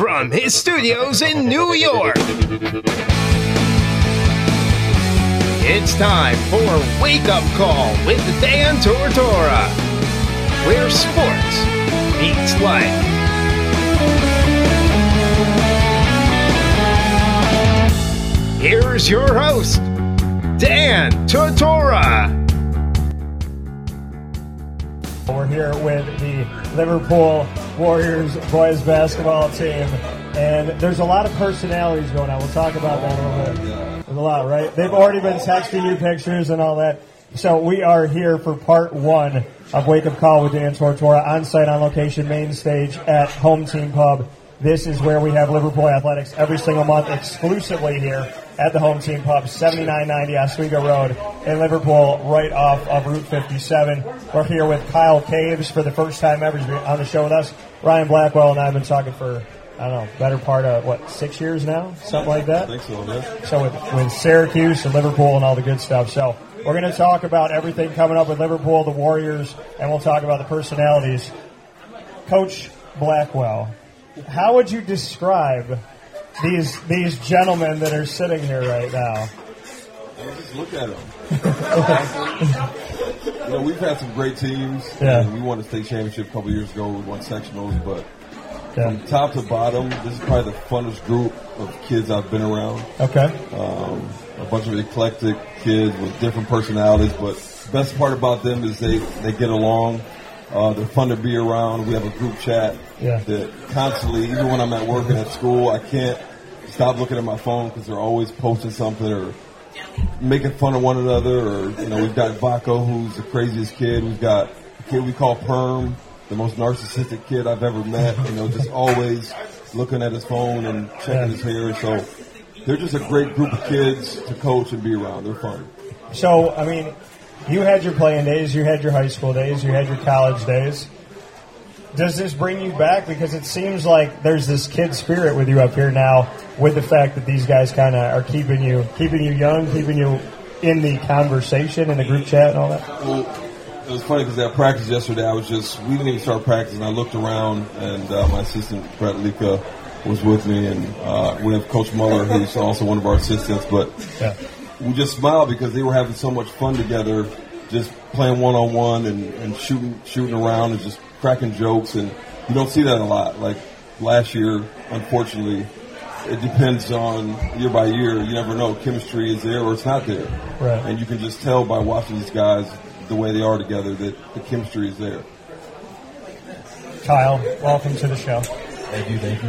from his studios in New York. It's time for Wake Up Call with Dan Tortora, where sports meets life. Here's your host, Dan Tortora. We're here with the Liverpool Warriors boys basketball team, and there's a lot of personalities going on. We'll talk about that a little bit. There's a lot, right? They've already been texting you pictures and all that. So we are here for part one of Wake Up Call with Dan Tortora on site on location, main stage at Home Team Pub. This is where we have Liverpool Athletics every single month exclusively here at the Home Team Pub, 7990 Oswego Road in Liverpool, right off of Route 57. We're here with Kyle Caves for the first time ever on the show with us. Ryan Blackwell and I have been talking for, I don't know, better part of, what, six years now? Something like that? I think so, man. So with, with Syracuse and Liverpool and all the good stuff. So we're going to talk about everything coming up with Liverpool, the Warriors, and we'll talk about the personalities. Coach Blackwell, how would you describe these these gentlemen that are sitting here right now? Just look at them. you know, we've had some great teams. Yeah. We won a state championship a couple years ago. We won sectionals, but Yeah. from top to bottom, this is probably the funnest group of kids I've been around. Okay. Um, a bunch of eclectic kids with different personalities, but the best part about them is they, they get along. Uh, they're fun to be around. We have a group chat Yeah. that constantly, even when I'm at work and at school, I can't stop looking at my phone because they're always posting something or making fun of one another. Or you know, we've got Vaco, who's the craziest kid. We've got a kid we call Perm, the most narcissistic kid I've ever met. You know, just always looking at his phone and checking Yeah. his hair. So they're just a great group of kids to coach and be around. They're fun. So, I mean, you had your playing days, you had your high school days, you had your college days. Does this bring you back? Because it seems like there's this kid spirit with you up here now, with the fact that these guys kind of are keeping you, keeping you young, keeping you in the conversation in the group chat and all that. Well, it was funny because at practice yesterday, I was just, we didn't even start practice, and I looked around, and uh, my assistant, Brett Lika, was with me, and uh, we have Coach Muller, who's also one of our assistants, but Yeah. We just smiled because they were having so much fun together, just playing one on one and and shooting shooting around and just cracking jokes, and you don't see that a lot. Like last year, unfortunately, it depends on year by year. You never know chemistry is there or it's not there, Right. and you can just tell by watching these guys the way they are together that the chemistry is there. Kyle, welcome to the show. Thank you, thank you.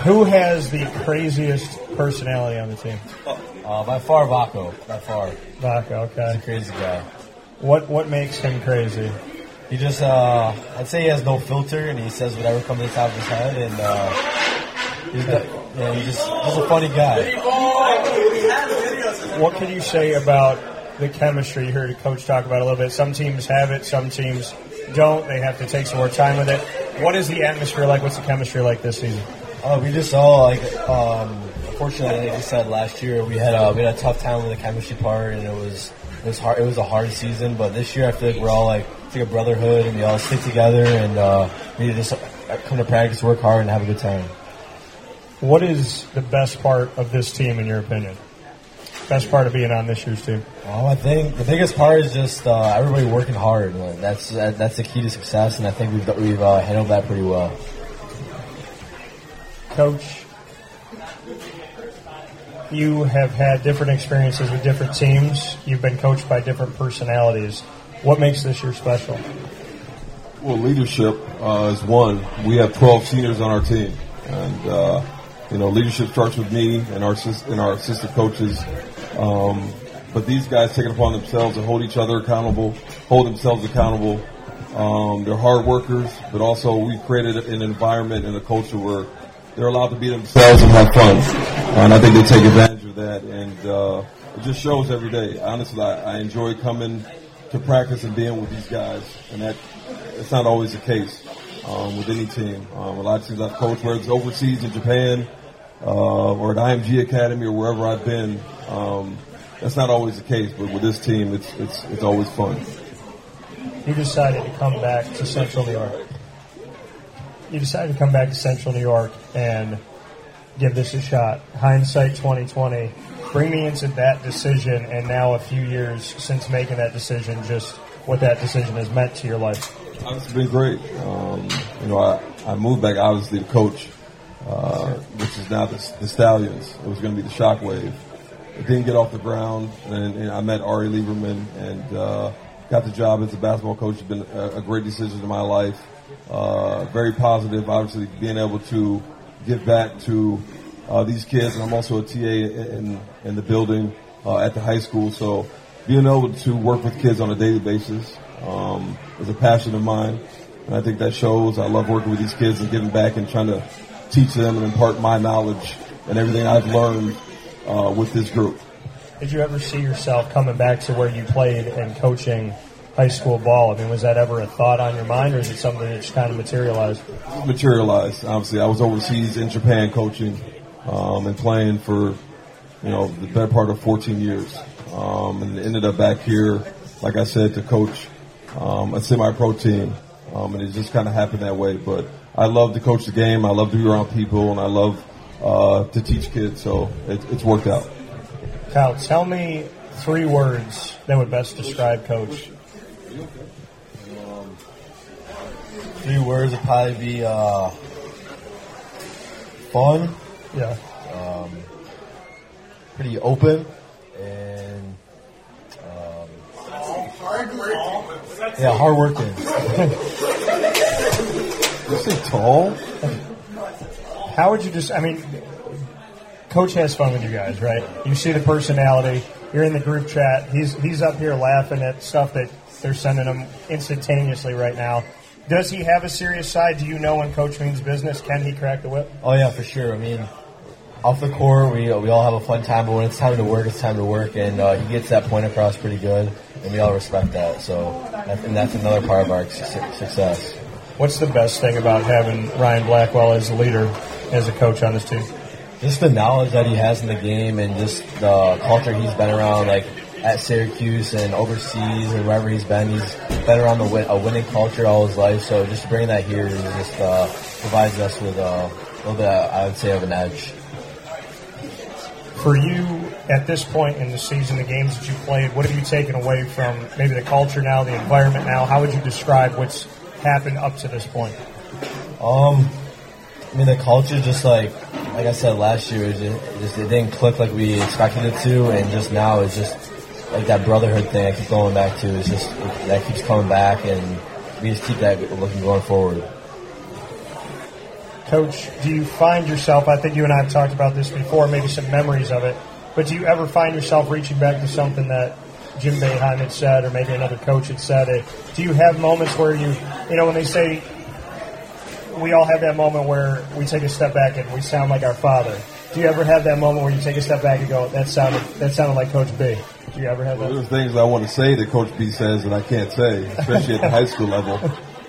Who has the craziest personality on the team? Uh, by far, Vaco. By far, Vaco, okay. He's a crazy guy. What what makes him crazy? He just, uh, I'd say he has no filter, and he says whatever comes to the top of his head, and uh, he's, got, yeah, he's just he's a funny guy. What can you say about the chemistry you heard Coach talk about a little bit? Some teams have it, some teams don't. They have to take some more time with it. What is the atmosphere like? What's the chemistry like this season? Uh, we just all like, um, unfortunately, like I said last year, we had a we had a tough time with the chemistry part, and it was it was hard. It was a hard season, but this year I feel like we're all like it's like a brotherhood, and we all stick together, and uh, we just come to practice, work hard, and have a good time. What is the best part of this team, in your opinion? Best part of being on this year's team? Well, I think the biggest part is just uh, everybody working hard. Like, That's that, that's the key to success, and I think we've we've uh, handled that pretty well. Coach, you have had different experiences with different teams. You've been coached by different personalities. What makes this year special? Well, leadership uh, is one. We have 12 seniors on our team, and uh, you know, leadership starts with me and our and our assistant coaches. Um, but these guys take it upon themselves to hold each other accountable, hold themselves accountable. Um, they're hard workers, but also we've created an environment and a culture where they're allowed to be themselves and have fun. And I think they take advantage of that, and uh, it just shows every day. Honestly, I, I enjoy coming to practice and being with these guys, and that it's not always the case um, with any team. Um, a lot of teams I've coached, whether it's overseas in Japan uh, or at IMG Academy or wherever I've been, um, that's not always the case. But with this team, it's it's it's always fun. You decided to come back to Central New York. You decided to come back to Central New York and give this a shot. Hindsight 2020. Bring me into that decision, and now a few years since making that decision, just what that decision has meant to your life. It's been great. Um, you know, I, I moved back obviously to coach, uh, which is now the, the Stallions. It was going to be the Shockwave. It didn't get off the ground, and, and I met Ari Lieberman and uh, got the job as a basketball coach. It's been a, a great decision in my life. Uh, very positive, obviously, being able to give back to uh, these kids. And I'm also a TA in, in the building uh, at the high school. So being able to work with kids on a daily basis um, is a passion of mine. And I think that shows. I love working with these kids and giving back and trying to teach them and impart my knowledge and everything I've learned uh, with this group. Did you ever see yourself coming back to where you played and coaching high school ball? I mean, was that ever a thought on your mind, or is it something that just kind of materialized? Materialized. Obviously, I was overseas in Japan coaching um, and playing for you know the better part of 14 years, um, and ended up back here, like I said, to coach um, a semi-pro team, um, and it just kind of happened that way. But I love to coach the game. I love to be around people, and I love uh, to teach kids. So it, it's worked out. Kyle, tell me three words that would best describe Coach. Um, three words would probably be uh, fun, Yeah. pretty open, and um, yeah, hard hardworking. You say tall? How would you just? I mean, Coach has fun with you guys, right? You see the personality. You're in the group chat. He's he's up here laughing at stuff that they're sending him instantaneously right now. Does he have a serious side? Do you know when Coach means business? Can he crack the whip? Oh yeah, for sure. I mean, off the court, we we all have a fun time, but when it's time to work, it's time to work, and uh, he gets that point across pretty good, and we all respect that. So, and that's another part of our success. What's the best thing about having Ryan Blackwell as a leader, as a coach on this team? Just the knowledge that he has in the game, and just the culture he's been around, like at Syracuse and overseas or wherever he's been. He's been around the win- a winning culture all his life. So just bringing that here just uh, provides us with uh, a little bit, I would say, of an edge. For you, at this point in the season, the games that you played, what have you taken away from maybe the culture now, the environment now? How would you describe what's happened up to this point? Um, I mean, the culture just like, like I said last year, it just, it just it didn't click like we expected it to, and just now it's just like that brotherhood thing. I keep going back to. It's just it, that keeps coming back, and we just keep that looking going forward. Coach, do you find yourself, I think you and I have talked about this before, maybe some memories of it, but do you ever find yourself reaching back to something that Jim Boeheim had said or maybe another coach had said? it? Do you have moments where you, you know, when they say, we all have that moment where we take a step back and we sound like our father. Do you ever have that moment where you take a step back and go, that sounded, that sounded like Coach B? Do you ever have Well, that? there's things I want to say that Coach B says that I can't say, especially at the high school level.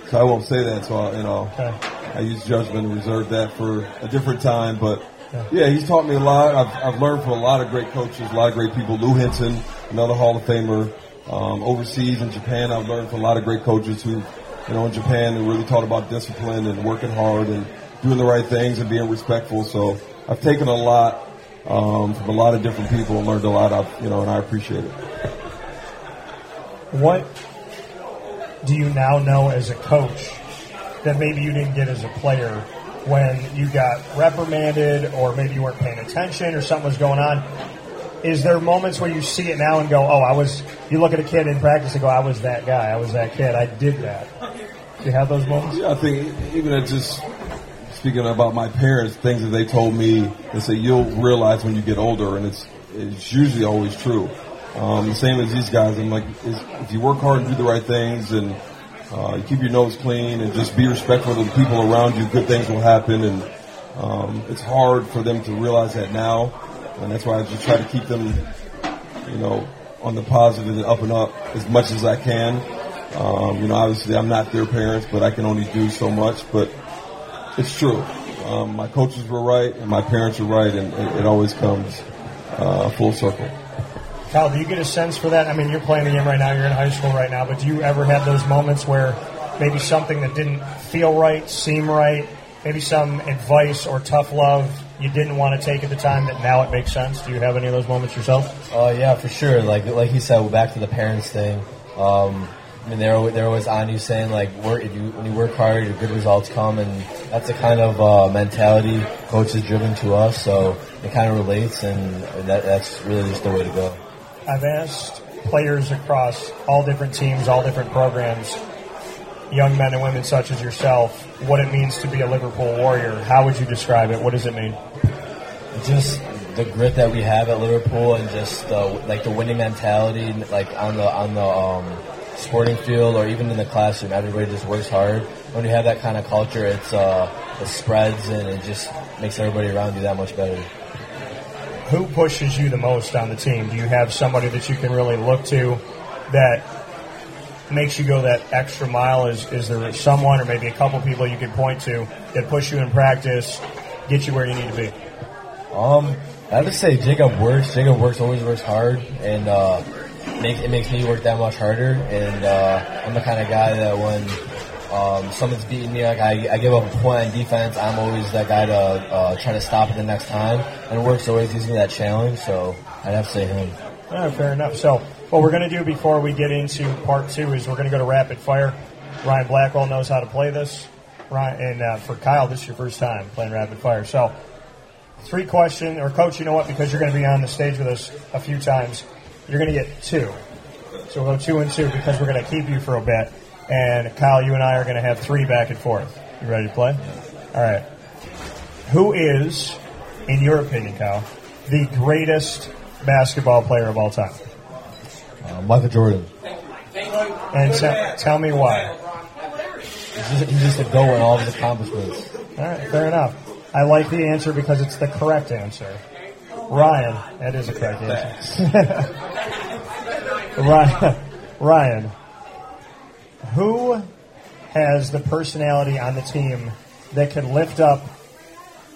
So I won't say that. So I, you know, Okay. I use judgment and reserve that for a different time. But yeah, he's taught me a lot. I've, I've learned from a lot of great coaches, a lot of great people. Lou Henson, another Hall of Famer. Um, overseas in Japan, I've learned from a lot of great coaches who, you know, in Japan, who really taught about discipline and working hard and doing the right things and being respectful. So I've taken a lot um, from a lot of different people and learned a lot. Of, you know, and I appreciate it. What do you now know as a coach that maybe you didn't get as a player when you got reprimanded or maybe you weren't paying attention or something was going on? Is there moments where you see it now and go, oh, I was, you look at a kid in practice and go, I was that guy, I was that kid, I did that. Do you have those moments? Yeah, I think even at just speaking about my parents, things that they told me, they say you'll realize when you get older, and it's it's usually always true. Um, the same as these guys, I'm like, if you work hard and do the right things, and uh, you keep your nose clean, and just be respectful of the people around you, good things will happen. And um, it's hard for them to realize that now, and that's why I just try to keep them, you know, on the positive and up and up as much as I can. Um, you know, obviously I'm not their parents, but I can only do so much. But it's true. Um, my coaches were right, and my parents were right, and it, it always comes uh, full circle. Kyle, do you get a sense for that? I mean, you're playing the game right now, you're in high school right now, but do you ever have those moments where maybe something that didn't feel right, seem right, maybe some advice or tough love you didn't want to take at the time that now it makes sense? Do you have any of those moments yourself? Uh, yeah, for sure. Like like he said, back to the parents thing. Um, I mean, they're they're always on you saying like, work if you when you work hard, your good results come, and that's the kind of uh, mentality coach has driven to us. So it kind of relates, and that, that's really just the way to go. I've asked players across all different teams, all different programs, young men and women such as yourself, what it means to be a Liverpool Warrior. How would you describe it? What does it mean? Just the grit that we have at Liverpool, and just the, like the winning mentality, like on the on the um, sporting field or even in the classroom, everybody just works hard. When you have that kind of culture, it's uh, it spreads and it just makes everybody around you that much better. Who pushes you the most on the team? Do you have somebody that you can really look to that makes you go that extra mile? Is is there someone or maybe a couple people you can point to that push you in practice, get you where you need to be? Um, I have to say Jacob works. Jacob works always works hard, and uh, makes it makes me work that much harder. And uh, I'm the kind of guy that when um, someone's beating me, like I, I give up a point on defense, I'm always that guy to uh, try to stop it the next time. And works always gives me that challenge, so I'd have to say him. Fair enough. So what we're going to do before we get into part two is we're going to go to rapid fire. Ryan Blackwell knows how to play this. Ryan, and uh, for Kyle, this is your first time playing rapid fire. So three questions, or coach, you know what? Because you're going to be on the stage with us a few times, you're going to get two. So we'll go two and two because we're going to keep you for a bit. And Kyle, you and I are going to have three back and forth. You ready to play? All right. Who is, in your opinion, Kyle, the greatest basketball player of all time? Uh, Michael Jordan. And te- tell me why. He's just, he's just a go in all of his accomplishments. All right, fair enough. I like the answer because it's the correct answer. Ryan, that is a correct answer. Ryan, Ryan, who has the personality on the team that can lift up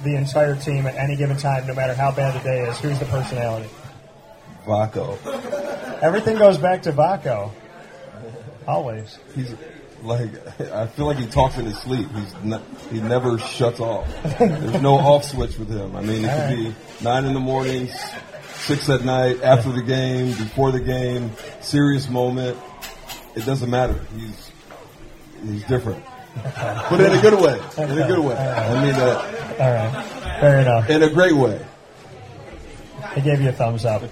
the entire team at any given time, no matter how bad the day is? Who's the personality? Vaco. Everything goes back to Vaco. Always. He's like I feel like he talks in his sleep. He's ne- he never shuts off. There's no off switch with him. I mean, it could be nine in the morning, six at night, after the game, before the game, serious moment. It doesn't matter. He's he's different, but in a good way. In a good way. I mean, uh, All right. Fair enough. in a great way. I gave you a thumbs up.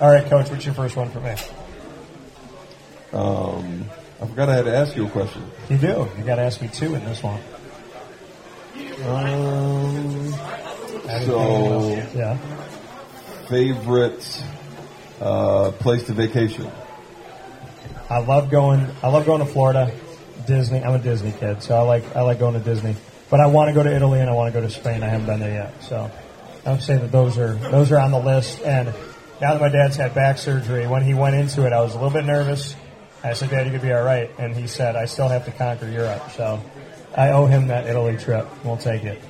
All right, Coach, what's your first one for me? Um, I forgot I had to ask you a question. You do. You got to ask me two in this one. Um, so Yeah. favorite uh, place to vacation. I love going. I love going to Florida, Disney. I'm a Disney kid, so I like I like going to Disney. But I want to go to Italy and I want to go to Spain. I haven't been there yet, so I would say that those are those are on the list. And now that my dad's had back surgery, when he went into it, I was a little bit nervous. I said, "Dad, you could be all right," and he said, "I still have to conquer Europe." So I owe him that Italy trip. We'll take it.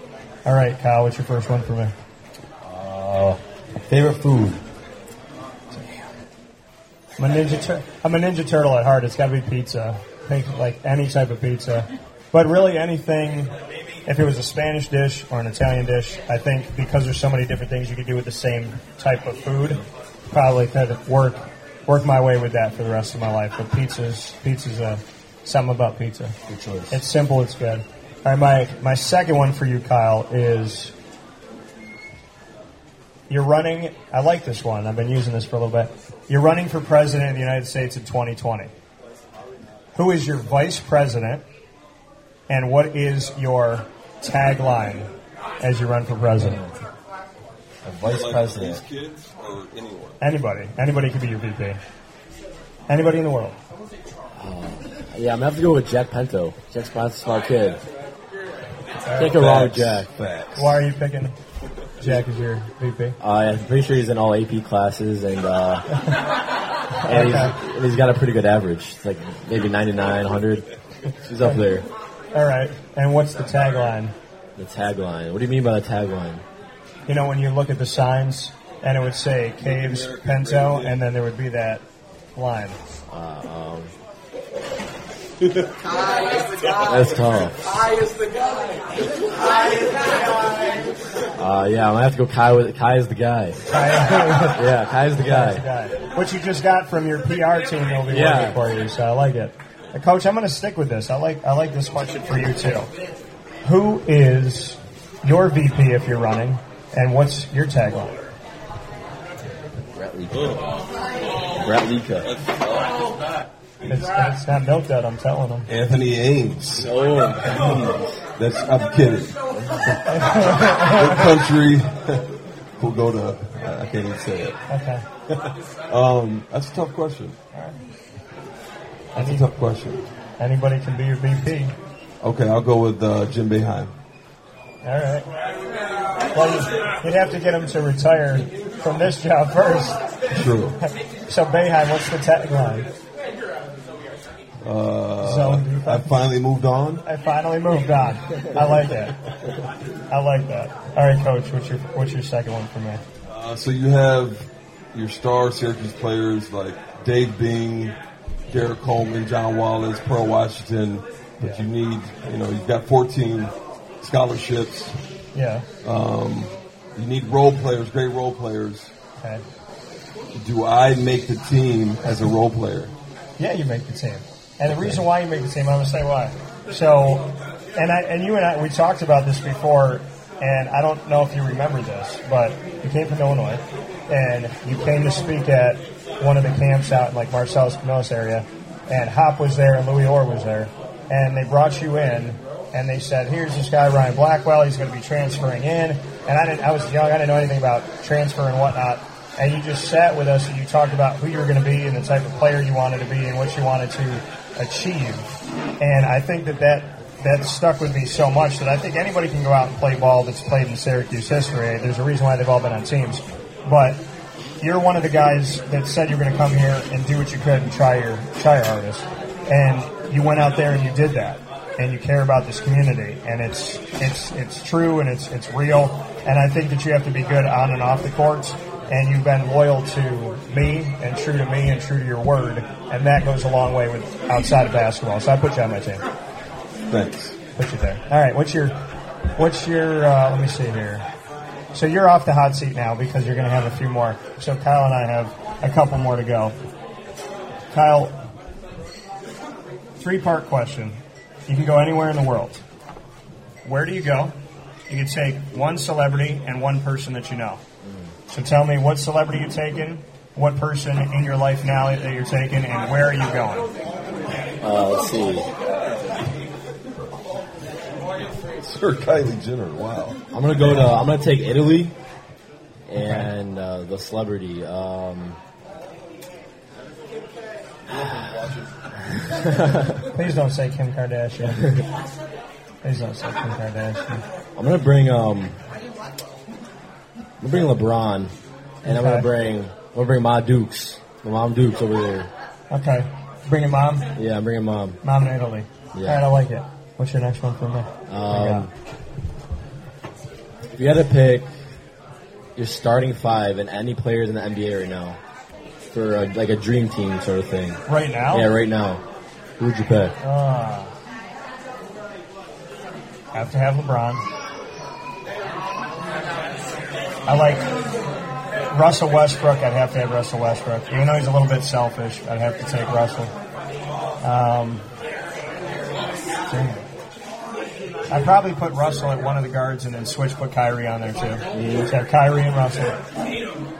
All right, Kyle, what's your first one for me? Uh, favorite food? I'm a ninja. Tur- I'm a ninja turtle at heart. It's got to be pizza. Think like any type of pizza, but really anything. If it was a Spanish dish or an Italian dish, I think because there's so many different things you could do with the same type of food, probably could work work my way with that for the rest of my life. But pizza's pizza's a something about pizza. Good choice. It's simple. It's good. All right, my my second one for you, Kyle, is you're running. I like this one. I've been using this for a little bit. You're running for president of the United States in 2020. Who is your vice president, and what is your tagline as you run for president? A vice president. Kids or anyone? Anybody. Anybody could be your VP. Anybody in the world. Yeah, I'm gonna have to go with Jack Pento. Jack's a smart kid. Can't go wrong with Jack. Facts. Why are you picking Jack as your VP? Uh, I'm pretty sure he's in all AP classes, and uh, and, he's, and he's got a pretty good average. It's like maybe 99, 100. He's up there. All right. And what's the tagline? The tagline. What do you mean by the tagline? You know, when you look at the signs and it would say Caves Pento, and then there would be that line. Uh, um, That's tough. Kai is the guy. Uh, yeah, I'm gonna have to go. Kai with Kai is the guy. Guy. Yeah, Kai is the guy. guy. What you just got from your PR team will be Yeah. working for you, so I like it. Uh, Coach, I'm going to stick with this. I like I like this question for you too. Who is your VP if you're running, and what's your tagline? Brett Lika. Brett Lika. It's, it's not milk that I'm telling them. Anthony Ames. Oh, That's I'm kidding. what country will go to? I can't even say it. Okay. Um, that's a tough question. That's a tough question. Anybody can be your VP. Okay, I'll go with uh, Jim Boeheim. All right. Well, you'd- you'd have to get him to retire from this job first. True. So, Boeheim, what's the tagline? Uh, Zone I finally moved on. I finally moved on. I like that. I like that. All right, Coach. What's your What's your second one for me? Uh, so you have your star Syracuse players like Dave Bing, Derrick Coleman, John Wallace, Pearl Washington, but you need, you know, you've got 14 scholarships. Yeah. You need role players, great role players. Okay. Do I make the team as a role player? Yeah, you make the team. And the reason why you make the team, I'm gonna say why. So, and I and you and I we talked about this before, and I don't know if you remember this, but you came from Illinois, and you came to speak at one of the camps out in like Marcellus Camillus area, and Hop was there and Louis Orr was there, and they brought you in, and they said, "Here's this guy Ryan Blackwell. He's going to be transferring in." And I didn't. I was young. I didn't know anything about transfer and whatnot. And you just sat with us and you talked about who you were going to be and the type of player you wanted to be and what you wanted to achieve. And I think that that that stuck with me so much that I think anybody can go out and play ball that's played in Syracuse history. There's a reason why they've all been on teams, but you're one of the guys that said you're going to come here and do what you could and try your try your hardest, and you went out there and you did that, and you care about this community, and it's it's it's true and it's it's real, and I think that you have to be good on and off the courts, and you've been loyal to me and true to me and true to your word, and that goes a long way with outside of basketball. So I put you on my team. Thanks. Put you there. All right. What's your what's your uh, let me see here. So you're off the hot seat now because you're going to have a few more. So Kyle and I have a couple more to go. Kyle, three part question. You can go anywhere in the world. Where do you go? You can take one celebrity and one person that you know. So tell me what celebrity you're taking, what person in your life now that you're taking, and where are you going? uh, let's see. Sir Kylie Jenner. Wow. I'm gonna go to. I'm gonna take Italy, and uh, the celebrity. Um, Please don't say Kim Kardashian. Please don't say Kim Kardashian. I'm gonna bring. Um, I'm gonna bring LeBron, and I'm gonna Okay. bring. I'm gonna bring Ma Dukes. My mom Dukes over there. Okay. Bring your mom. Yeah, I'm bringing mom. Mom in Italy. Yeah. All right, I like it. What's your next one for me? Um, if you had to pick your starting five and any players in the NBA right now for a, like a dream team sort of thing. right now? Yeah, right now. Who would you pick? Ah. have to have LeBron. I like Russell Westbrook. I'd have to have Russell Westbrook. Even though he's a little bit selfish, I'd have to take Russell. Um. I'd probably put Russell at one of the guards and then switch put Kyrie on there too. So have Kyrie and Russell.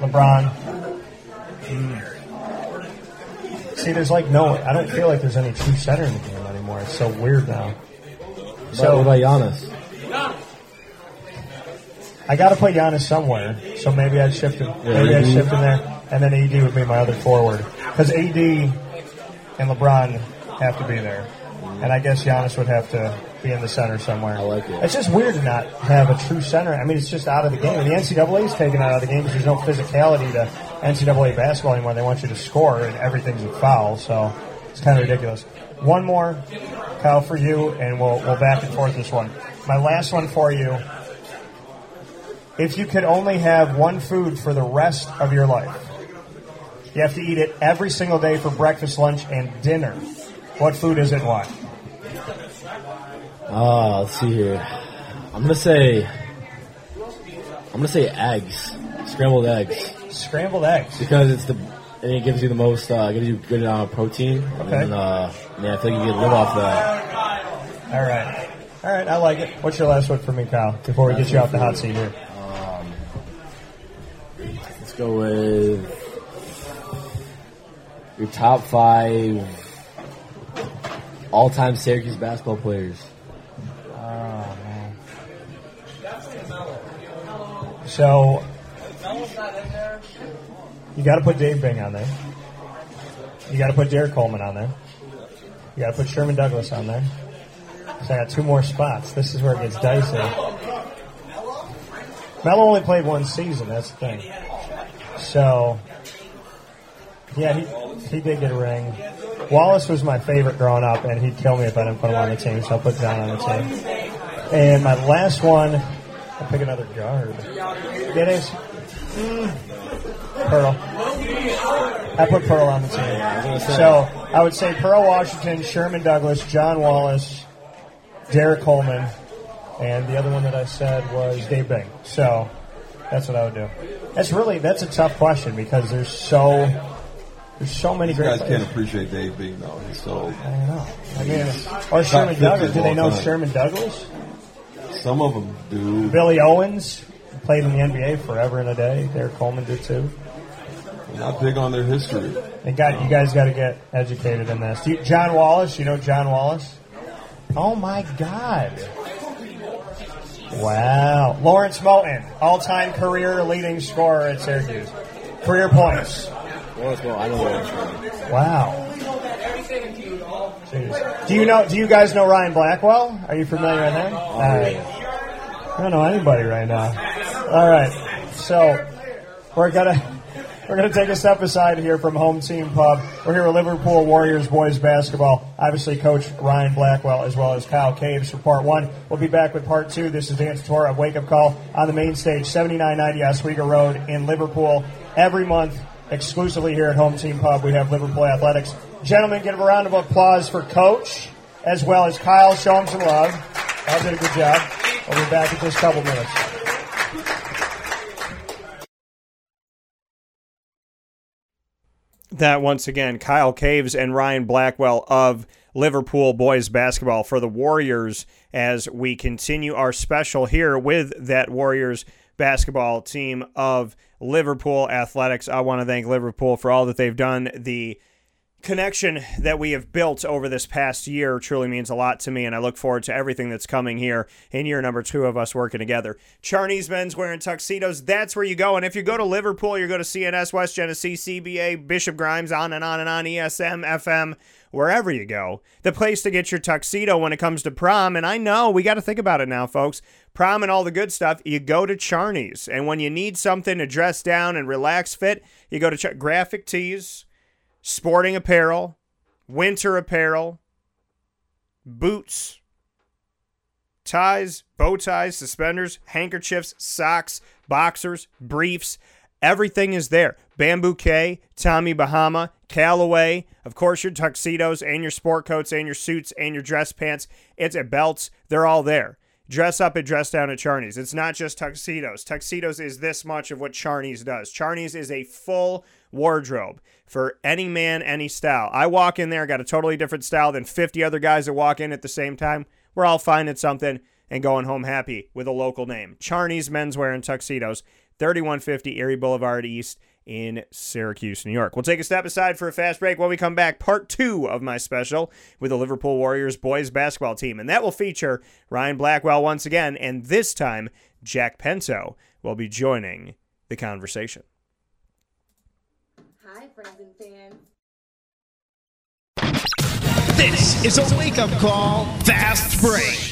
LeBron. Mm. See, there's like no. I don't feel like there's any true center in the game anymore. It's so weird now. So, what about Giannis? I got to play Giannis somewhere, so maybe I'd shift him. Maybe I'd shift him there, and then AD would be my other forward because AD and LeBron have to be there, and I guess Giannis would have to be in the center somewhere. I like it. It's just weird to not have a true center. I mean, it's just out of the game. The NCAA is taken out of the game because there's no physicality to NCAA basketball anymore. They want you to score, and everything's a foul, so it's kind of ridiculous. One more, Kyle, for you, and we'll we'll back and forth this one. My last one for you. If you could only have one food for the rest of your life, you have to eat it every single day for breakfast, lunch, and dinner. What food is it? Why? Uh, let's see here. I'm gonna say. I'm gonna say eggs, scrambled eggs, Scrambled eggs. because it's the and it gives you the most, uh, gives you good uh, protein. Okay. And, uh, yeah, I think you can live off that. All right. All right, I like it. What's your last one for me, Kyle, before we get you off the hot seat here? Let's go with your top five all-time Syracuse basketball players. So, you got to put Dave Bing on there. You got to put Derrick Coleman on there. You got to put Sherman Douglas on there. So I got two more spots. This is where it gets dicey. Melo only played one season. That's the thing. So, yeah, he he did get a ring. Wallace was my favorite growing up, and he'd kill me if I didn't put him on the team. So I'll put John on the team. And my last one, I'll pick another guard. It? Mm. Pearl. I put Pearl on the team. So I would say Pearl Washington, Sherman Douglas, John Wallace, Derrick Coleman, and the other one that I said was Dave Bing. So that's what I would do. That's really that's a tough question because there's so there's so many You great guys players. can't appreciate Dave Bing though. He's so I don't know. I mean, or Sherman Douglas. Do they know time. Sherman Douglas? some of them do. Billy Owens played in the NBA forever and a day. Derrick Coleman did too. Not big on their history. And got you guys got to get educated in this. You, John Wallace, you know John Wallace? Oh my God! Wow, Lawrence Moten, all-time career leading scorer at Syracuse, career points. Lawrence Moten, I know Lawrence Moten. Wow. Jeez. Do you know? Do you guys know Ryan Blackwell? Are you familiar with him? Uh, All right. I don't know anybody right now. All right. So we're gonna we're gonna take a step aside here from Home Team Pub. We're here with Liverpool Warriors boys basketball. Obviously, Coach Ryan Blackwell as well as Kyle Caves for part one. We'll be back with part two. This is Dan Tortora of Wake Up Call on the main stage, 7990 Oswego Road in Liverpool. Every month, exclusively here at Home Team Pub, we have Liverpool Athletics. Gentlemen, give a round of applause for Coach as well as Kyle. Show him some love. Kyle did a good job. We'll be back in just a couple minutes. That once again, Kyle Caves and Ryan Blackwell of Liverpool boys basketball for the Warriors as we continue our special here with that Warriors basketball team of Liverpool Athletics. I want to thank Liverpool for all that they've done. The connection that we have built over this past year truly means a lot to me, and I look forward to everything that's coming here in year number two of us working together. Charney's men's wearing tuxedos. That's where you go. And if you go to Liverpool, you go to CNS, West Genesee, CBA, Bishop Grimes, on and on and on, ESM, FM, wherever you go. The place to get your tuxedo when it comes to prom. And I know we got to think about it now, folks. Prom and all the good stuff, you go to Charney's. And when you need something to dress down and relax fit, you go to Ch- Graphic Tees sporting apparel, winter apparel, boots, ties, bow ties, suspenders, handkerchiefs, socks, boxers, briefs. Everything is there. Bamboo K, Tommy Bahama, Callaway, of course, your tuxedos and your sport coats and your suits and your dress pants. It's at belts. They're all there. Dress up and dress down at Charney's. It's not just tuxedos. Tuxedos is this much of what Charney's does. Charney's is a full wardrobe for any man, any style. I walk in there, got a totally different style than 50 other guys that walk in at the same time. We're all finding something and going home happy with a local name. Charney's Menswear and Tuxedos, 3150 Erie Boulevard East in Syracuse, New York. We'll take a step aside for a fast break. When we come back, part two of my special with the Liverpool Warriors boys basketball team. And that will feature Ryan Blackwell once again, and this time, Jack Pento will be joining the conversation. Hi, friends and fans. This is a wake up call, fast break.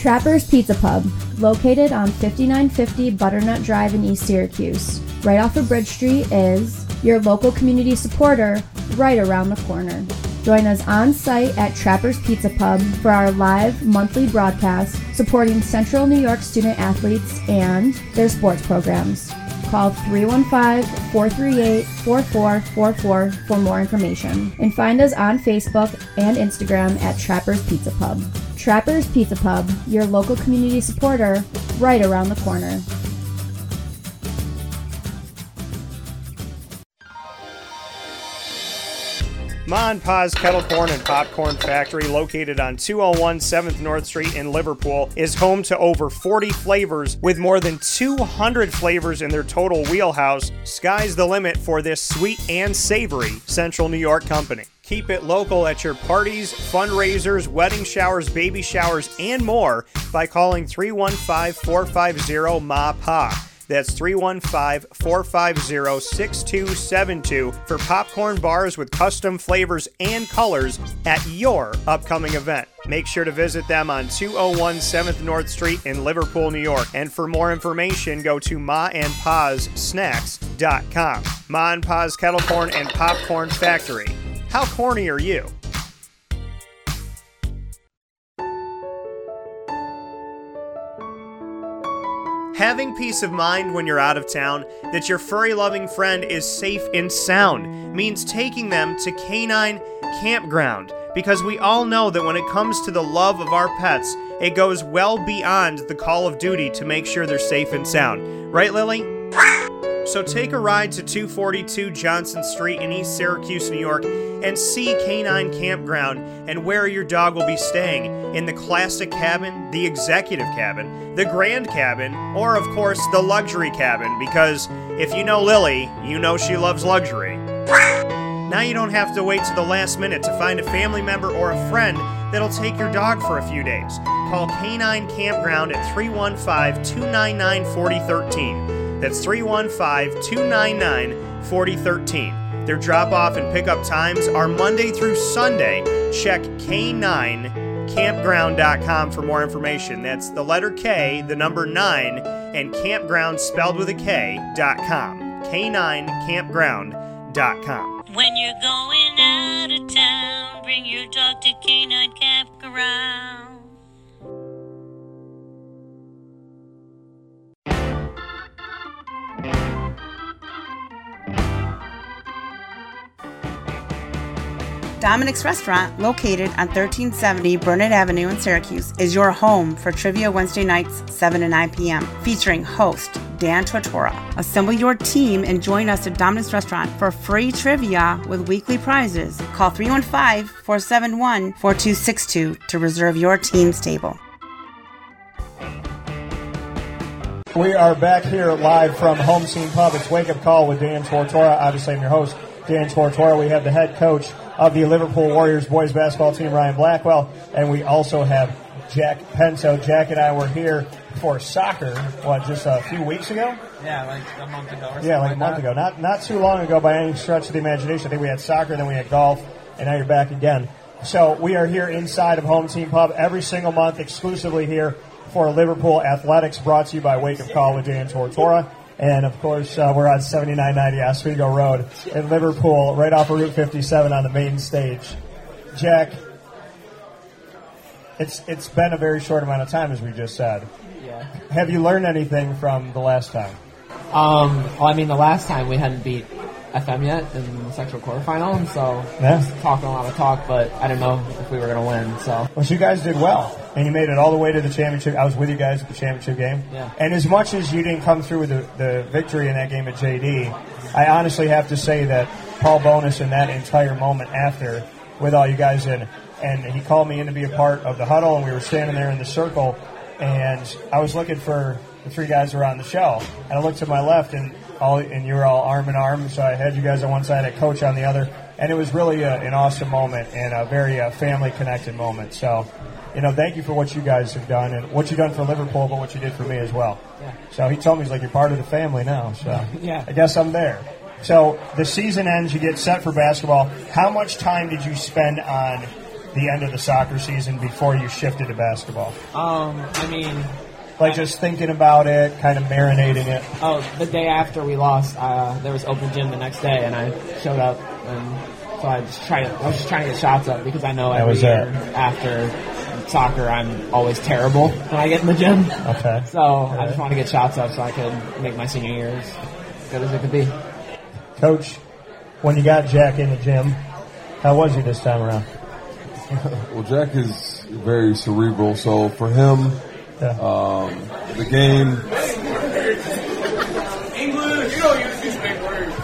Trapper's Pizza Pub, located on 5950 Butternut Drive in East Syracuse. Right off of Bridge Street is your local community supporter right around the corner. Join us on site at Trapper's Pizza Pub for our live monthly broadcast supporting Central New York student athletes and their sports programs. call 315 438 4444 for more information. And find us on Facebook and Instagram at Trappers Pizza Pub. Trappers Pizza Pub, your local community supporter, right around the corner. Ma and Pa's Kettle Corn and Popcorn Factory, located on 201 7th North Street in Liverpool, is home to over 40 flavors with more than 200 flavors in their total wheelhouse. Sky's the limit for this sweet and savory Central New York company. Keep it local at your parties, fundraisers, wedding showers, baby showers, and more by calling 315 450 Ma Pa. That's 315 450 6272 for popcorn bars with custom flavors and colors at your upcoming event. Make sure to visit them on 201 7th North Street in Liverpool, New York. And for more information, go to maandpazsnacks.com. Ma and Pa's Kettle Corn and Popcorn Factory. How corny are you? Having peace of mind when you're out of town that your furry loving friend is safe and sound means taking them to Canine Campground because we all know that when it comes to the love of our pets, it goes well beyond the call of duty to make sure they're safe and sound. Right, Lily? So take a ride to 242 Johnson Street in East Syracuse, New York, and see Canine Campground and where your dog will be staying in the classic cabin, the executive cabin, the grand cabin, or of course the luxury cabin, because if you know Lily, you know she loves luxury. Now you don't have to wait to the last minute to find a family member or a friend that'll take your dog for a few days. Call Canine Campground at 315 299 4013. That's 315 299 4013. Their drop off and pickup times are Monday through Sunday. Check K9campground.com for more information. That's the letter K, the number 9, and campground spelled with a K.com. K9campground.com. When you're going out of town, bring your dog to Canine Campground. Dominic's Restaurant, located on 1370 Burnett Avenue in Syracuse, is your home for Trivia Wednesday nights, 7 to 9 p.m., featuring host Dan Tortora. Assemble your team and join us at Dominic's Restaurant for free trivia with weekly prizes. Call 315 471 4262 to reserve your team's table. We are back here live from Home Team Pub. It's Wake Up Call with Dan Tortora. Obviously, I'm your host, Dan Tortora. We have the head coach of the Liverpool Warriors boys basketball team, Ryan Blackwell, and we also have Jack Pinto. Jack and I were here for soccer, what, just a few weeks ago? Yeah, like a month ago. yeah, like, a month ago. Not not too long ago by any stretch of the imagination. I think we had soccer, then we had golf, and now you're back again. So we are here inside of Home Team Pub every single month, exclusively here for Liverpool Athletics, brought to you by Wake Up College with Dan Tortora. And of course, uh, we're on 7990 Oswego Road in Liverpool, right off of Route 57 on the main stage. Jack, it's it's been a very short amount of time, as we just said. Yeah. Have you learned anything from the last time? Um, well, I mean, the last time we hadn't beat FM yet in the sectional quarterfinal, so Yeah. talking a lot of talk, but I didn't know if we were going to win. So Well, you guys did well, and you made it all the way to the championship. I was with you guys at the championship game. Yeah. And as much as you didn't come through with the, the victory in that game at JD, I honestly have to say that Paul Bonus in that entire moment after, with all you guys in, and he called me in to be a part of the huddle, and we were standing there in the circle, and I was looking for the three guys around the show, and I looked to my left, and all, and you were all arm in arm, so I had you guys on one side, a coach on the other, and it was really a, an awesome moment and a very uh, family connected moment. So, you know, thank you for what you guys have done and what you've done for Liverpool, but what you did for me as well. Yeah. So he told me he's like you're part of the family now. So Yeah. I guess I'm there. So the season ends, you get set for basketball. How much time did you spend on the end of the soccer season before you shifted to basketball? um, I mean, Like just thinking about it, kind of marinating it. oh, the day after we lost, uh, there was open gym the next day, and I showed up, and so I just tried. I was just trying to get shots up because I know That every was year after soccer, I'm always terrible when I get in the gym. Okay. So I just want to get shots up so I could make my senior year As good as it could be. Coach, when you got Jack in the gym, how was he this time around? Well, Jack is very cerebral, so for him, Yeah. um, the game. English, you don't use these big words.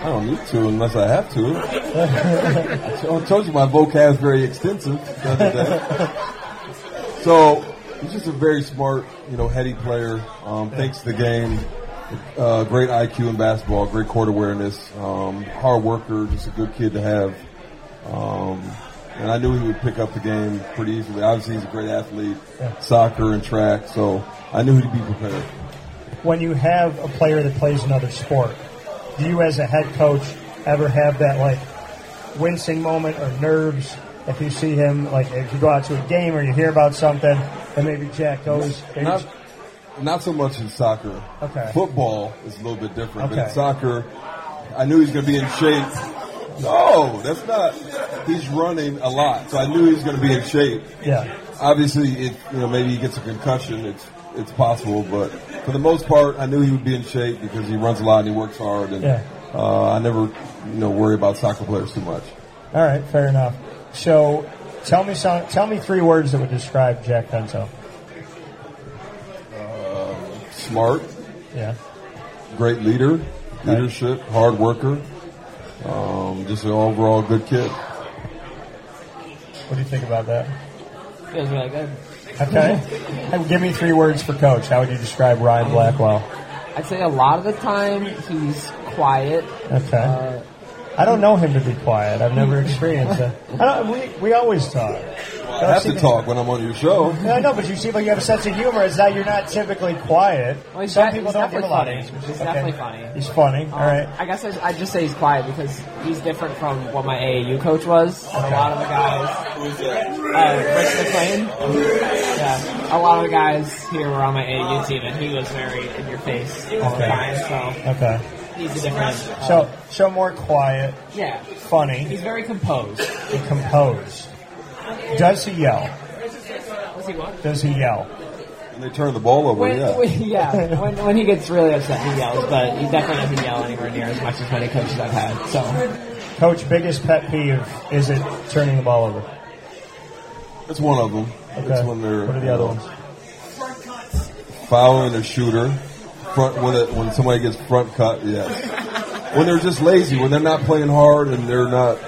I don't need to unless I have to. I told- you my vocab is very extensive. the other day. So he's just a very smart, you know, heady player. Um, thinks the game. Uh, great IQ in basketball, great court awareness, um, hard worker, just a good kid to have. And I knew he would pick up the game pretty easily. Obviously, he's a great athlete, Yeah. soccer and track, so I knew he'd be prepared. When you have a player that plays another sport, do you as a head coach ever have that like wincing moment or nerves if you see him like if you go out to a game or you hear about something and maybe Jack goes maybe Not, not so much in soccer. Okay. Football is a little bit different, but Okay. in soccer, I knew he was going to be in shape. No, that's not. He's running a lot, so I knew he was going to be in shape. yeah Obviously, it, you know, maybe he gets a concussion. It's it's possible, but for the most part, I knew he would be in shape because he runs a lot and he works hard, and Yeah. uh, I never, you know, worry about soccer players too much. all right fair enough so tell me some tell me three words that would describe Jack Pinto Smart, yeah great leader, leadership, hard worker, um, just an overall good kid. what do you think about that Feels really good. okay Hey, give me three words for coach how would you describe Ryan Blackwell I'd say a lot of the time he's quiet. okay Uh, I don't know him to be quiet. I've never experienced that. I don't, we, we always talk. I have to talk when I'm on your show. Yeah, I know, but you seem like you have a sense of humor. It's that you're not typically quiet. Well, he's Some de- people he's don't give a definitely lot funny. of answers. He's Okay. definitely funny. He's funny. Um, All right. I guess I, I'd just say he's quiet because he's different from what my AAU coach was. And a lot of the guys, uh, Rich McLean. Yeah, a lot of the guys here were on my AAU team, and he was very in your face all the Okay. time. Okay. So he's a different. uh, So, so more quiet, yeah, funny, he's very composed. and composed. Does he yell? What's he what? Does he yell? And they turn the ball over, When, yeah. when- yeah, when, when he gets really upset, he yells, but he definitely doesn't yell anywhere near as much as many coaches I've had. So, Coach, biggest pet peeve is it turning the ball over? That's one of them. Okay. That's when they're What are the other know, ones? fouling a shooter. Front when it, when somebody gets front cut, yes. When they're just lazy, when they're not playing hard and they're not,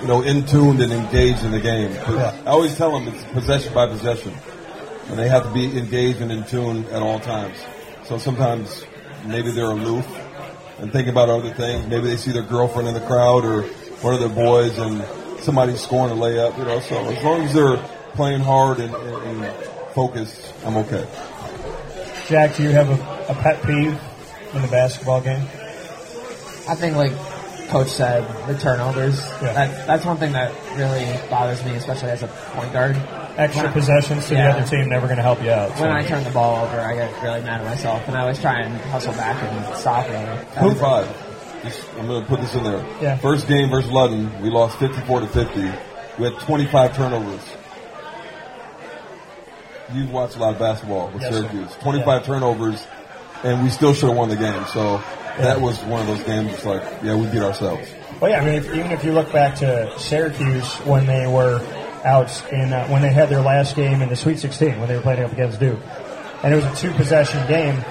you know, in tuned and engaged in the game. I always tell them it's possession by possession, and they have to be engaged and in tune at all times. So sometimes maybe they're aloof and thinking about other things. Maybe they see their girlfriend in the crowd or one of their boys, and somebody's scoring a layup. You know, so as long as they're playing hard and, and, and focused, I'm okay. Jack, do you have a, a pet peeve in the basketball game? I think, like Coach said, the turnovers. That, that's one thing that really bothers me, especially as a point guard. Extra When I- possessions to Yeah. the other team never going to help you out. so. When I turn the ball over, I get really mad at myself, and I always try and hustle back and stop it. 25. Just, I'm going to put this in there. Yeah. First game versus Ludden, we lost 54 to 50. We had 25 turnovers. You've watched a lot of basketball with Yes, sir. Syracuse. 25 turnovers, and we still should have won the game. So that was one of those games. It's like, yeah, we beat ourselves. Well, yeah, I mean, if, even if you look back to Syracuse when they were out in uh, when they had their last game in the Sweet 16 when they were playing up against Duke, and it was a two possession game.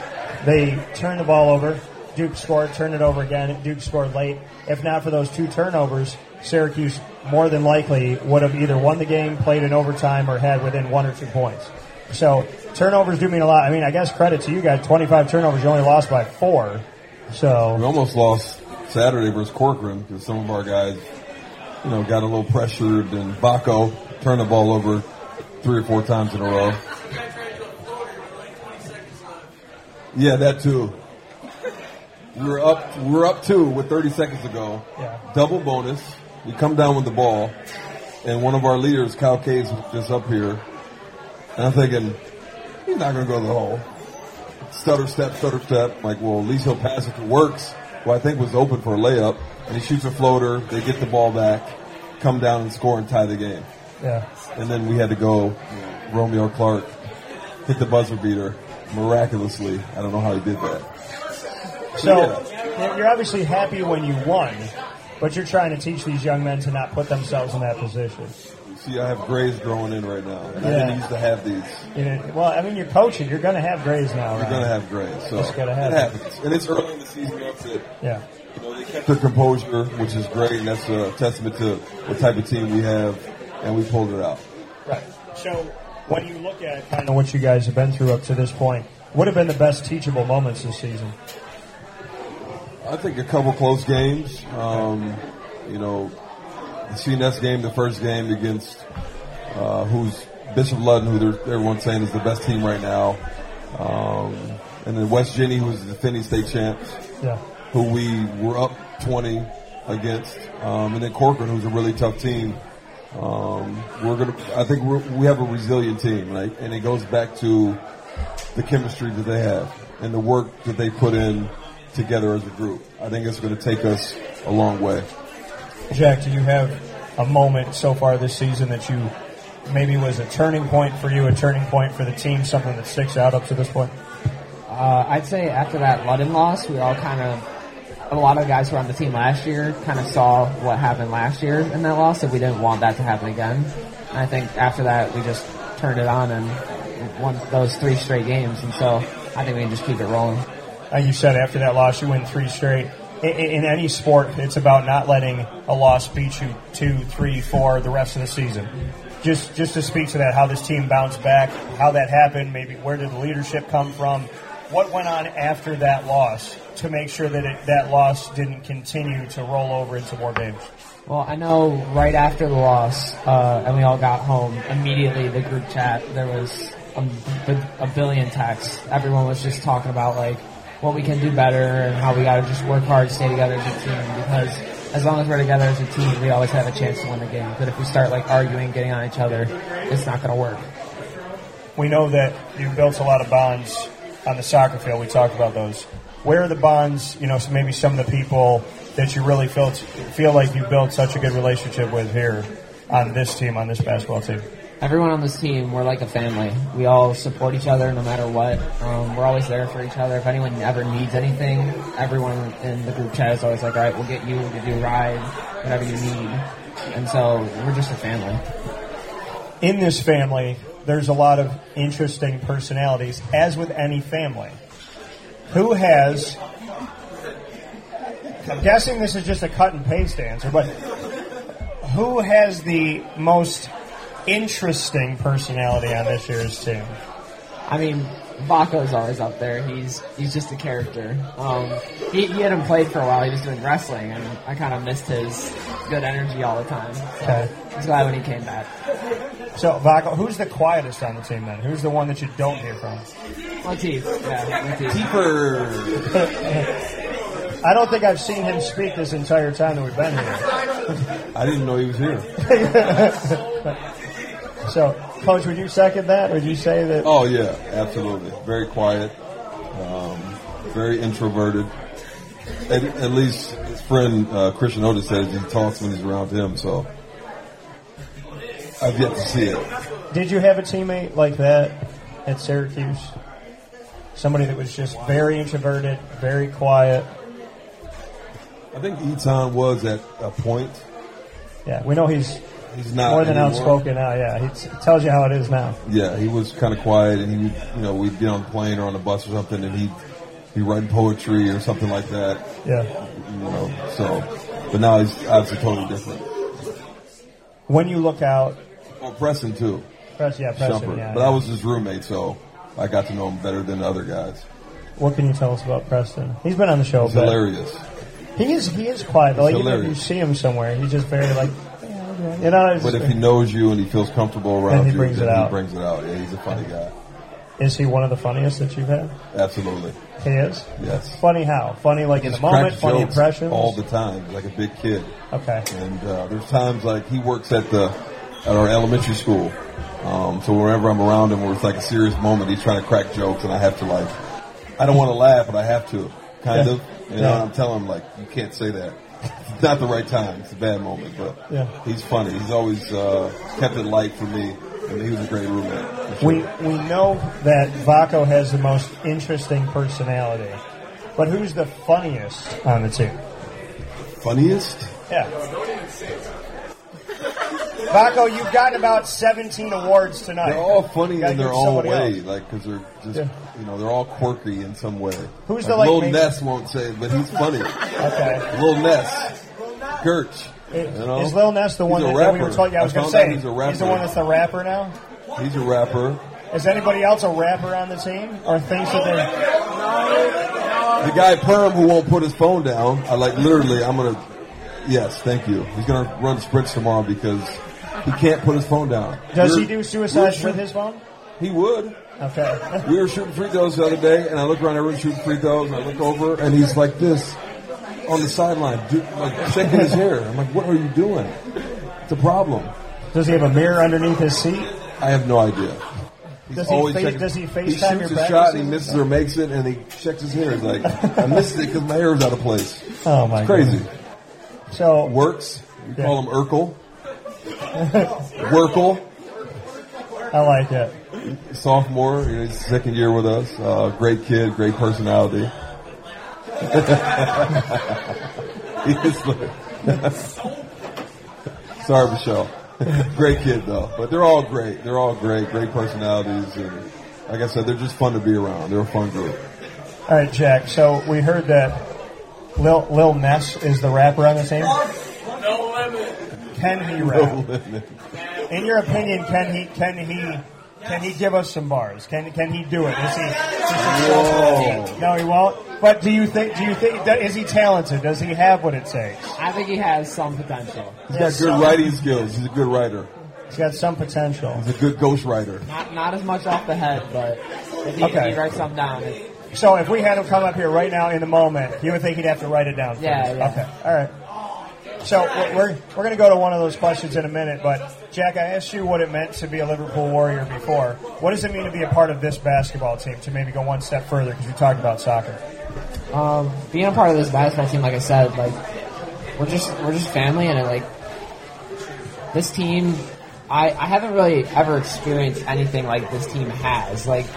They turned the ball over. Duke scored, turned it over again. Duke scored late. If not for those two turnovers, Syracuse more than likely would have either won the game, played in overtime, or had within one or two points. So turnovers do mean a lot. I mean, I guess credit to you guys. 25 turnovers, you only lost by four. So We almost lost Saturday versus Corcoran because some of our guys, you know, got a little pressured, and Baco turned the ball over three or four times in a row. Yeah, that too. We are up. We were up two with 30 seconds to go. Yeah. Double bonus. We come down with the ball, and one of our leaders, Kyle Kays, is up here, and I'm thinking he's not going to go to the hole. Stutter step, stutter step. Like, well, at least he'll pass if it works. Well, I think was open for a layup, and he shoots a floater. They get the ball back, come down and score and tie the game. Yeah. And then we had to go. Romeo Clark hit the buzzer beater miraculously. I don't know how he did that. So, Yeah. you're obviously happy when you won, but you're trying to teach these young men to not put themselves in that position. See, I have grays growing in right now. And I didn't used to have these. You know, well, I mean, you're coaching. You're going to have grays now, You're right? going to have grays. So Just gotta have it it. happens. And it's early in the season. That's it. Yeah. You know, they kept their composure, which is great, and that's a testament to what type of team we have, and we pulled it out. Right. So when you look at kind of what you guys have been through up to this point, what have been the best teachable moments this season? I think a couple close games. Um, you know, the CNS game, the first game against uh, who's Bishop Ludden, who they're- everyone's saying is the best team right now, um, and then West Genny, who's the defending state champs, Yeah. who we were up 20 against, um, and then Corcoran, who's a really tough team. Um, we're gonna. I think we're, we have a resilient team, right? And it goes back to the chemistry that they have and the work that they put in together as a group. I think it's going to take us a long way. Jack, do you have a moment so far this season that you maybe was a turning point for you, a turning point for the team, something that sticks out up to this point? Uh, I'd say after that Ludden loss, we all kind of a lot of guys who were on the team last year kind of saw what happened last year in that loss, and we didn't want that to happen again. And I think after that, we just turned it on and won those three straight games, and so I think we can just keep it rolling. Uh, you said after that loss, you win three straight. In, in any sport, it's about not letting a loss beat you two, three, four the rest of the season. Just, just to speak to that, how this team bounced back, how that happened, maybe where did the leadership come from? What went on after that loss to make sure that it, that loss didn't continue to roll over into more games? Well, I know right after the loss, uh, and we all got home, immediately the group chat, there was a, a billion texts. Everyone was just talking about like what we can do better and how we gotta just work hard, stay together as a team because as long as we're together as a team, we always have a chance to win the game. But if we start like arguing, getting on each other, it's not gonna work. We know that you've built a lot of bonds on the soccer field. We talked about those. Where are the bonds? You know, so maybe some of the people that you really feel feel like you built such a good relationship with here on this team, on this basketball team. Everyone on this team, we're like a family. We all support each other no matter what. Um, we're always there for each other. If anyone ever needs anything, everyone in the group chat is always like, all right, we'll get you, we'll give you a ride, whatever you need. And so we're just a family. In this family, there's a lot of interesting personalities, as with any family. Who has? I'm guessing this is just a cut and paste answer, but who has the most interesting personality on this year's team? I mean, Baco's always up there. He's he's just a character. Um, he, he hadn't played for a while. He was doing wrestling, and I kind of missed his good energy all the time. So Okay. I was glad when he came back. So, Vaco, who's the quietest on the team then? Who's the one that you don't hear from? Latif, yeah, Latif. I don't think I've seen him speak this entire time that we've been here. I didn't know he was here. so, Coach, would you second that? Would you say that? Oh yeah, absolutely. Very quiet, um, very introverted. At, at least his friend uh, Christian Otis says he talks when he's around him. So I've yet to see it. Did you have a teammate like that at Syracuse? Somebody that was just very introverted, very quiet. I think Etan was at a point. Yeah, we know he's He's not more than anymore. outspoken now. Yeah, he t- tells you how it is now. Yeah, he was kind of quiet, and he, would, you know, we'd get on the plane or on the bus or something, and he'd be writing poetry or something like that. Yeah. You know, so, but now he's obviously totally different. When you look out, Oh, Preston too. Press, yeah, Preston, yeah, but yeah. I was his roommate, so I got to know him better than the other guys. what can you tell us about Preston? He's been on the show. He's hilarious. He is. He is quiet. though. Like, even if you see him somewhere, he's just very like, yeah, you know. But if he knows you and he feels comfortable around Then he you, brings then it he out. brings it out. Yeah, he's a funny guy. is he one of the funniest that you've had? Absolutely. He is. Yes. Funny how? Funny like in the He moment. cracks Funny jokes impressions. all the time, like a big kid. Okay. And uh, there's times like he works at the at our elementary school. Um, so whenever I'm around him, where it's like a serious moment, he's trying to crack jokes, and I have to like, I don't want to laugh, but I have to, kind Yeah. of. You know, Yeah. and I'm telling him like, you can't say that. It's not the right time. It's a bad moment, but Yeah. he's funny. He's always uh, kept it light for me, and he was a great roommate. sure. We we know that Vaco has the most interesting personality. but who's the funniest on the team? Funniest? Yeah. Vaco, you've gotten about 17 awards tonight. They're all funny in their own way, else. like because they're just Yeah. You know they're all quirky in some way. Who's like, the, like, Lil main- Ness won't say but he's funny. Okay. Lil Ness, Gertch. Is, You know? is Lil Ness the He's one that, that we were talking? I I was going to say he's a rapper. he's the one that's the rapper now. He's a rapper. Is anybody else a rapper on the team, or thinks that they're? The guy Perm who won't put his phone down. I like literally. I'm gonna. Yes, thank you. He's gonna run sprints tomorrow because he can't put his phone down. Does We're- he do suicides with his phone? He would. Okay. We were shooting free throws the other day, and I look around, everyone's shooting free throws, and I look over, and he's like this on the sideline, like shaking his hair. I'm like, what are you doing? It's a problem. Does he have a mirror underneath his seat? I have no idea. He's Does he always face- checking- does he FaceTime He shoots your a shot, and he misses or makes it, and he checks his hair. He's like, I missed it because my hair was out of place. Oh my It's crazy. goodness. So Works. We Yeah. call him Urkel. Workle. I like it. Sophomore, you know, he's second year with us. Uh, great kid, great personality. Sorry, Michelle. great kid though, but they're all great. They're all great, great personalities, and like I said, they're just fun to be around. They're a fun group. All right, Jack. So we heard that Lil, Lil Ness is the rapper on the team. No limit. Can he No rap? limit. In your opinion, can he? Can he? Can he give us some bars? Can Can he do it? Is he? Is he no, he won't. But do you think? Do you think? Is he talented? Does he have what it takes? I think he has some potential. He's got good writing skills. He's a good writer. He's got some potential. He's a good ghost writer. Not not as much off the head, but if he, Okay. if he writes something down, So if we had him come up here right now in the moment, you would think he'd have to write it down. First. Yeah, yeah. Okay. All right. So we're we're, we're going to go to one of those questions in a minute, but Jack, I asked you what it meant to be a Liverpool Warrior before. What does it mean to be a part of this basketball team? To maybe go one step further because we talked about soccer. um, being a part of this basketball team, like I said, like we're just we're just family, and it, like this team. I, I haven't really ever experienced anything like this team has. Like,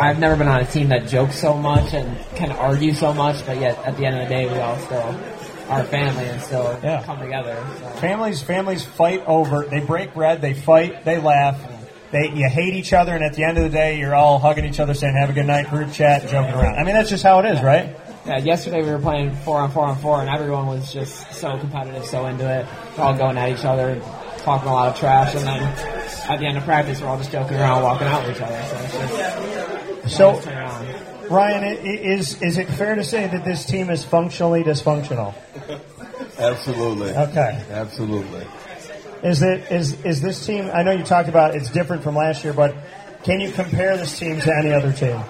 I've never been on a team that jokes so much and can argue so much, but yet at the end of the day, we all still are family and still Yeah. come together. So. Families families fight over. They break bread. They fight. They laugh. They you hate each other, and at the end of the day, you're all hugging each other, saying "Have a good night," group chat, joking around. I mean, that's just how it is, right? Yeah, yesterday we were playing four on four on four, and everyone was just so competitive, so into it. We're all going at each other, talking a lot of trash, and then at the end of practice, we're all just joking around, walking out with each other. So it's just So, turn it on. Ryan, is is it fair to say that this team is functionally dysfunctional? Absolutely. Okay. Absolutely. Is it is is this team? I know you talked about it's different from last year, but can you compare this team to any other team?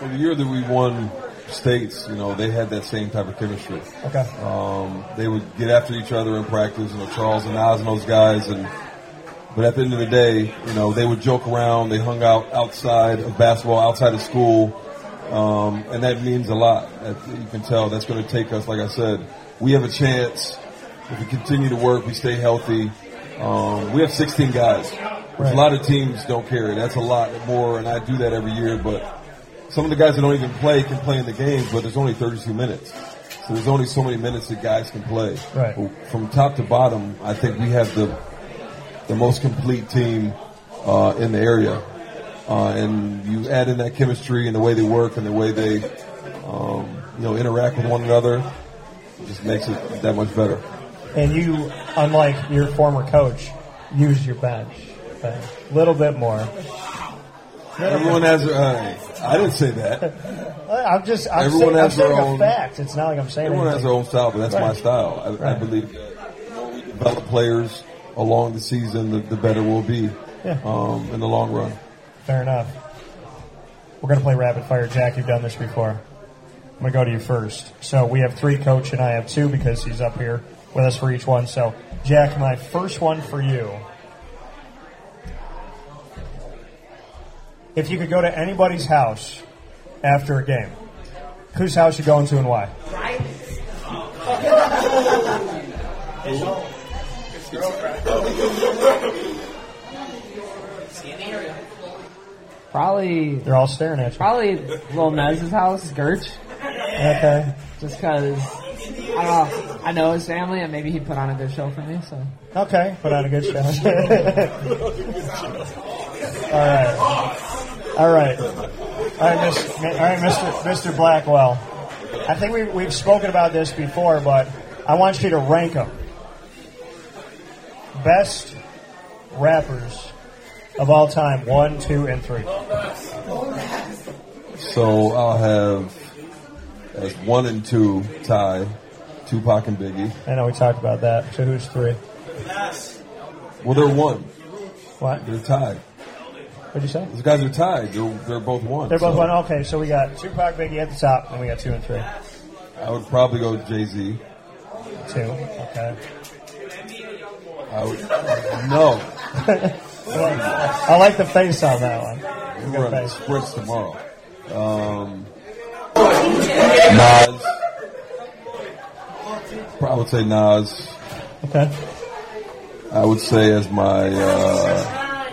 Well, the year that we won states, you know, they had that same type of chemistry. Okay. Um, they would get after each other in practice, you know, Charles and Oz and those guys, and but at the end of the day, you know, they would joke around. They hung out outside of basketball, outside of school, um, and that means a lot. You can tell that's going to take us. Like I said, we have a chance if we continue to work, we stay healthy. Um, we have 16 guys, which Right. a lot of teams don't carry. That's a lot more, and I do that every year. But some of the guys that don't even play can play in the games, but there's only 32 minutes. So there's only so many minutes that guys can play. Right. But From top to bottom, I think we have the the most complete team uh, in the area. Uh, and you add in that chemistry and the way they work and the way they, um, you know, interact with one another, it just makes it that much better. And you, unlike your former coach, use your bench a little bit more. Everyone has. Uh, I didn't say that. I'm just. I'm Everyone saying, has I'm their own- fact. It's not like I'm saying. Everyone has their own style, but that's my style. I, I believe that the more we develop players along the season, the, the better we'll be Yeah. um, in the long run. Fair enough. We're going to play rapid fire. Jack, you've done this before. I'm going to go to you first. So we have three, Coach, and I have two because he's up here with us for each one. So, Jack, my first one for you. If you could go to anybody's house after a game, whose house you going to and why? Probably They're all staring at you. probably Lil Nez's house, Gertch. Okay. Just because I don't know. I know his family, and maybe he'd put on a good show for me. So Okay, put on a good show. all right, all right, all right, Miss, all right, Mr. Mr. Blackwell. I think we, we've spoken about this before, but I want you to rank them. Best rappers of all time: one, two, and three. So I'll have as one and two tie, Tupac and Biggie. I know we talked about that. So who's three? Well, they're one. What? They're tied. What'd you say? Those guys are tied. They're, they're both one. They're both so one. Okay, so we got Tupac, Biggie at the top, and we got two and three. I would probably go Jay Z. Two. Okay. I would no. I like the face on that one. We're face. sprints tomorrow. Um, Nas. I would say Nas. Okay. I would say as my uh,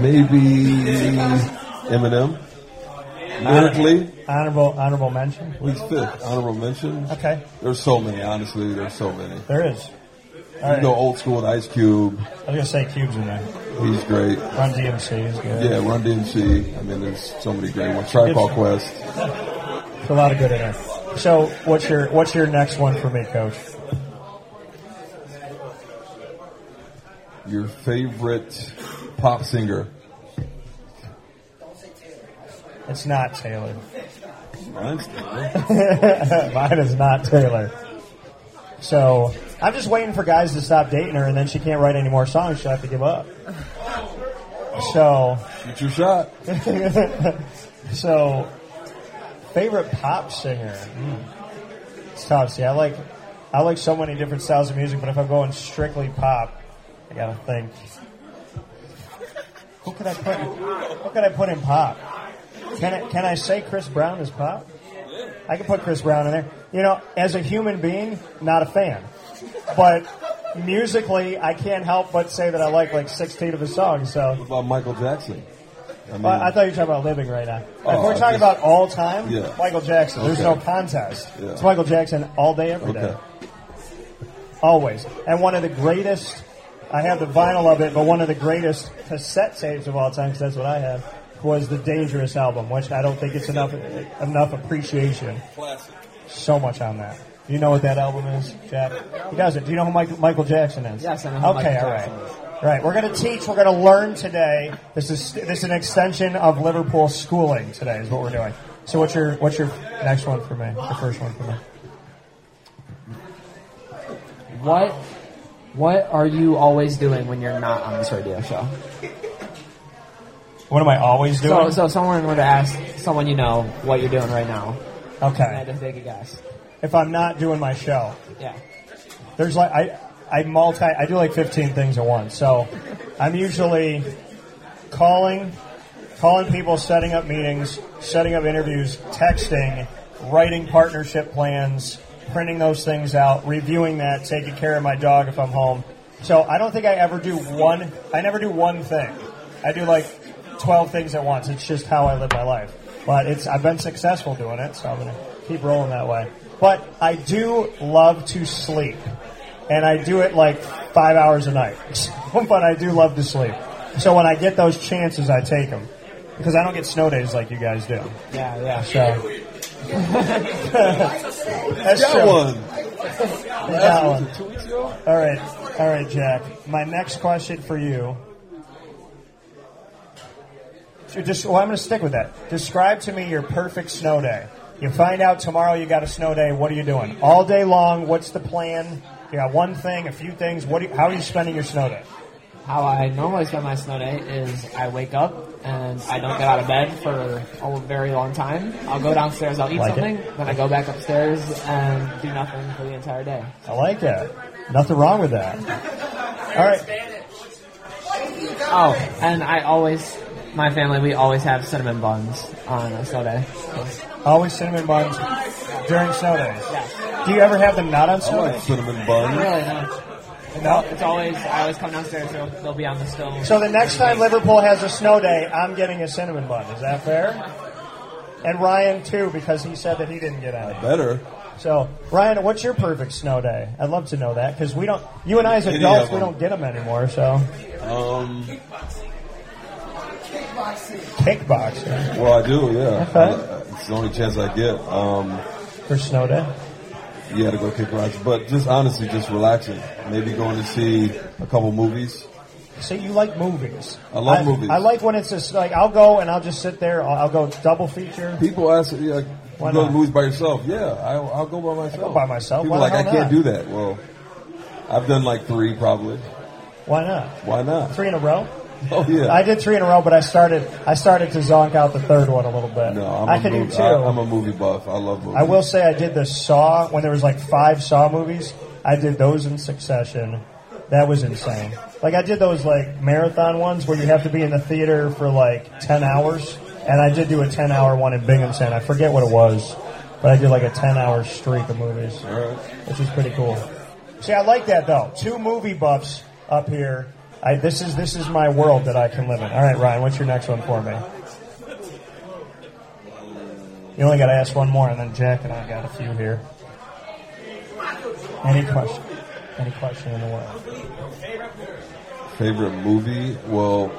maybe Eminem. Lyrically, Honorable honorable mention. he's fifth. Honorable mention. Okay. There's so many. Honestly, there's so many. There is. You right. go old school with Ice Cube. I was gonna say Cube's in there. He's great. Run DMC is good. Yeah, Run DMC. I mean, there's so many great ones. Called Quest. There's a lot of good in there. So what's your what's your next one for me, Coach? Your favorite pop singer? Don't say Taylor. It's not Taylor. Mine's Taylor. Mine is not Taylor. So I'm just waiting for guys to stop dating her, and then she can't write any more songs. She'll have to give up. So Shoot your shot. so, favorite pop singer? Hmm. It's tough. See, I like I like so many different styles of music, but if I'm going strictly pop, I gotta think. Who could I put? Who could I put in pop? Can I can I say Chris Brown is pop? I can put Chris Brown in there. You know, as a human being, not a fan, but musically, I can't help but say that I like like 16 of his songs. So. What about Michael Jackson? I mean, Well, I thought you were talking about living right now. Oh, if we're talking just- about all time, Yeah. Michael Jackson. There's Okay. no contest. Yeah. It's Michael Jackson all day, every day. Okay. Always. And one of the greatest, I have the vinyl of it, but one of the greatest cassette tapes of all time, because that's what I have, was the Dangerous album, which I don't think it's enough enough appreciation. Classic. So much on that. Do you know what that album is, Jack? He doesn't. Do you know who Michael, Michael Jackson is? Yes, I know who Okay, Michael all right. Jackson is. Right, we're going to teach. We're going to learn today. This is this is an extension of Liverpool schooling. Today is what we're doing. So, what's your what's your next one for me? The first one for me. what what are you always doing when you're not on this radio show? What am I always doing? So, so if someone were to ask someone you know what you're doing right now. Okay. And I had to take a guess. If I'm not doing my show, Yeah. there's like I I multi I do like 15 things at once. So I'm usually calling calling people, setting up meetings, setting up interviews, texting, writing partnership plans, printing those things out, reviewing that, taking care of my dog if I'm home. So I don't think I ever do one I never do one thing. I do like 12 things at once. It's just how I live my life. But it's I've been successful doing it, so I'm going to keep rolling that way. But I do love to sleep and I do it like five hours a night. but I do love to sleep. So when I get those chances, I take them because I don't get snow days like you guys do. Yeah, yeah. So that's Got true. one. You got one. All right, all right, Jack. My next question for you. Just, well, I'm going to stick with that. Describe to me your perfect snow day. You find out tomorrow you got a snow day. What are you doing all day long? What's the plan? You got one thing, a few things. What? Do you, how are you spending your snow day? How I normally spend my snow day is I wake up and I don't get out of bed for a very long time. I'll go downstairs, I'll eat Like something, it. then I go back upstairs and do nothing for the entire day. I like that. Nothing wrong with that. All right. Oh, and I always, my family, we always have cinnamon buns on a snow day. Always cinnamon buns during snow days. Yeah. Do you ever have them not on I snow like days? cinnamon bun. Really, no. No. It's always, I always come downstairs, they'll, they'll be on the stove. So the next time Liverpool has a snow day, I'm getting a cinnamon bun. Is that fair? and Ryan too because he said that he didn't get any. Better. So, Ryan, what's your perfect snow day? I'd love to know that because we don't. You and I as Any adults, we them. don't get them anymore. So, Um, kickboxing well, I do, yeah. Okay. Uh, it's the only chance I get. Um, for snow day. yeah, to go kick rocks. But just honestly, just relaxing. Maybe going to see a couple movies. See, you like movies. I love movies. I like when it's just like I'll go and I'll just sit there. I'll, I'll go double feature. People ask, yeah, Why you go not? to movies by yourself. Yeah, I'll, I'll go by myself. go by myself. People Why are the like, I hell can't not?" do that. Well, I've done like three probably. Why not? Why not? Three in a row. Oh yeah. I did three in a row, but I started. I started to zonk out the third one a little bit. no, I'm I could do two. I, am a movie buff. I love movies. I will say I did the Saw when there was like five Saw movies. I did those in succession. That was insane. Like I did those like marathon ones where you have to be in the theater for like ten hours, and I did do a ten hour one in Binghamton. I forget what it was, but I did like a ten hour streak of movies, which is pretty cool. See, I like that though. Two movie buffs up here. I, this is this is my world that I can live in. All right, Ryan, what's your next one for me? You only got to ask one more, and then Jack and I got a few here. Any question? Any question in the world? Favorite movie? Well,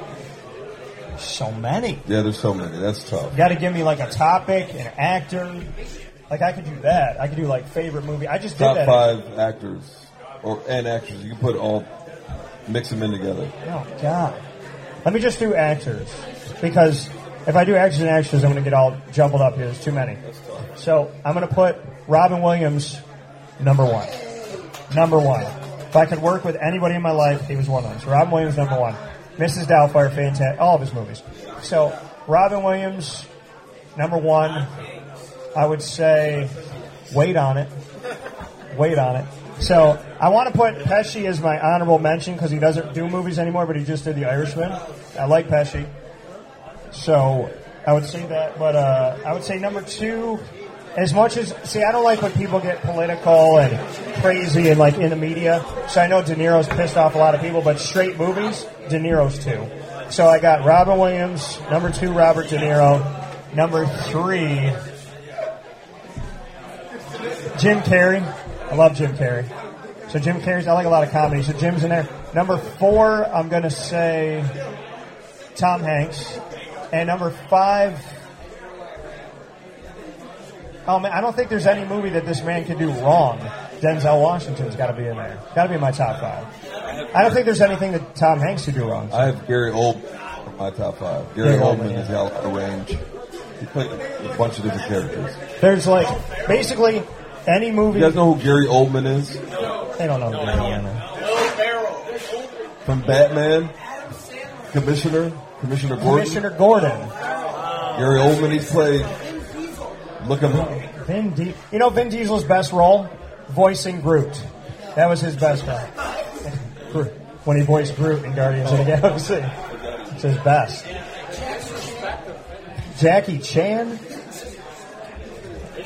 So many. yeah, there's so many. That's tough. You got to give me like a topic, an actor. Like I could do that. I could do like favorite movie. I just did Top that. five actors or and actors. You can put all, mix them in together. Oh God. Let me just do actors because if I do actors and actors, I'm going to get all jumbled up here. There's too many. So I'm going to put Robin Williams number one. Number one. If I could work with anybody in my life, he was one of them. So Robin Williams number one. Mrs. Doubtfire, fantastic. All of his movies. So Robin Williams number one. I would say wait on it. Wait on it. So I want to put Pesci as my honorable mention because he doesn't do movies anymore, but he just did The Irishman. I like Pesci. So I would say that, but uh, I would say number two. As much as see, I don't like when people get political and crazy and like in the media. So I know De Niro's pissed off a lot of people, but straight movies, De Niro's two. So I got Robin Williams, number two, Robert De Niro, number three, Jim Carrey. I love Jim Carrey. So Jim Carrey's, I like a lot of comedy. So Jim's in there. Number four, I'm going to say Tom Hanks. And number five, oh man, I don't think there's any movie that this man can do wrong. Denzel Washington's got to be in there. Got to be in my top five. I don't think there's anything that Tom Hanks could do wrong. I have Gary Oldman in my top five. Gary Gary Oldman has got a of range. He played a bunch of different characters. There's like basically any movie. You guys know who Gary Oldman is? They don't know who Gary Oldman is. From Batman? Commissioner? Commissioner Gordon? Commissioner Gordon. Gary Oldman, he's played. Look him up. Vin Di- You know Vin Diesel's best role? Voicing Groot. That was his best role. When he voiced Groot in Guardians of the Galaxy. It's his best. Jackie Chan?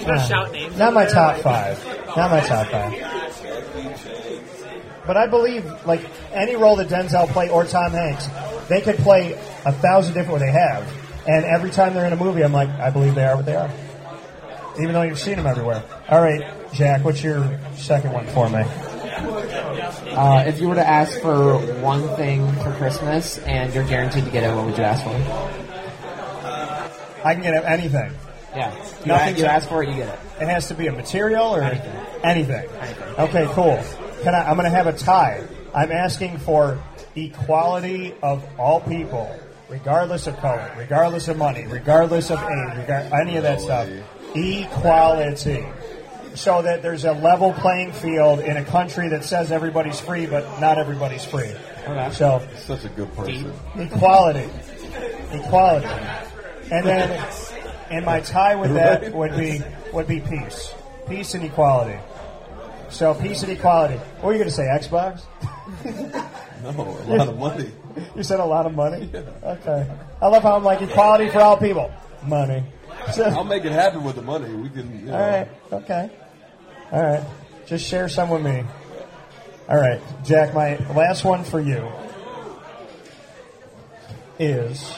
You shout names Not my top five. Not my top five. But I believe, like, any role that Denzel play or Tom Hanks, they could play a thousand different what they have. And every time they're in a movie, I'm like, I believe they are what they are. Even though you've seen them everywhere. All right, Jack, what's your second one for me? Uh, if you were to ask for one thing for Christmas and you're guaranteed to get it, what would you ask for? I can get anything. Yeah. You, Nothing a- you ask for it, you get it. It has to be a material or anything. Anything. Okay, cool. Can I? I'm going to have a tie. I'm asking for equality of all people, regardless of color, regardless of money, regardless of age, regard, any of that stuff. Equality. So that there's a level playing field in a country that says everybody's free, but not everybody's free. Okay. So Such a good person. equality, equality, and then, and my tie with that would be would be peace, peace and equality. So peace and equality. What were you going to say? Xbox? No, a lot of money. You said a lot of money. Okay. I love how I'm like equality for all people. Money. I'll make it happen with the money. We can. You know, All right. Okay. All right. Just share some with me. All right, Jack. My last one for you is: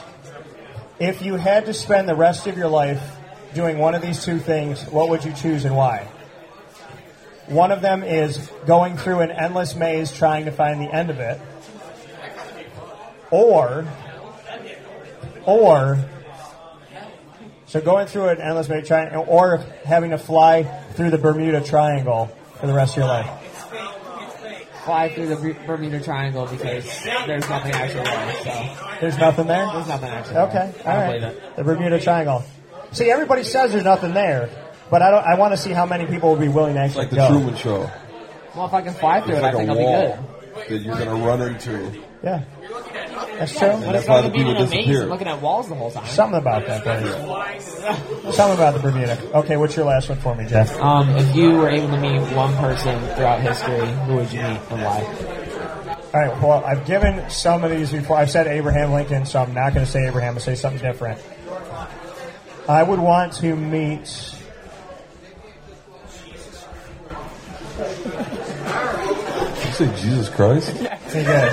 if you had to spend the rest of your life doing one of these two things, what would you choose and why? One of them is going through an endless maze trying to find the end of it, or, or, so going through an endless maze trying, or having to fly through the Bermuda Triangle for the rest of your life. Fly through the Bermuda Triangle because there's nothing actually there. So There's nothing there. there's nothing actually. Okay, there. I all don't right. believe it. The Bermuda Triangle. See, everybody says there's nothing there, but I don't. I want to see how many people will be willing to actually Like the go. Truman Show. Well, if I can fly through It's it, I like think a I'll be wall good. that you're going to run into. Yeah, that's true. And But that's if the being people in a maze disappear. looking at walls the whole time. Something about that place. Something about the Bermuda. Okay, what's your last one for me, Jeff? Um, if you were able to meet one person throughout history, who would you meet and why? All right. Well, I've given some of these before. I've said Abraham Lincoln, so I'm not going to say Abraham. I'll say something different. I would want to meet. Did you say Jesus Christ? He did.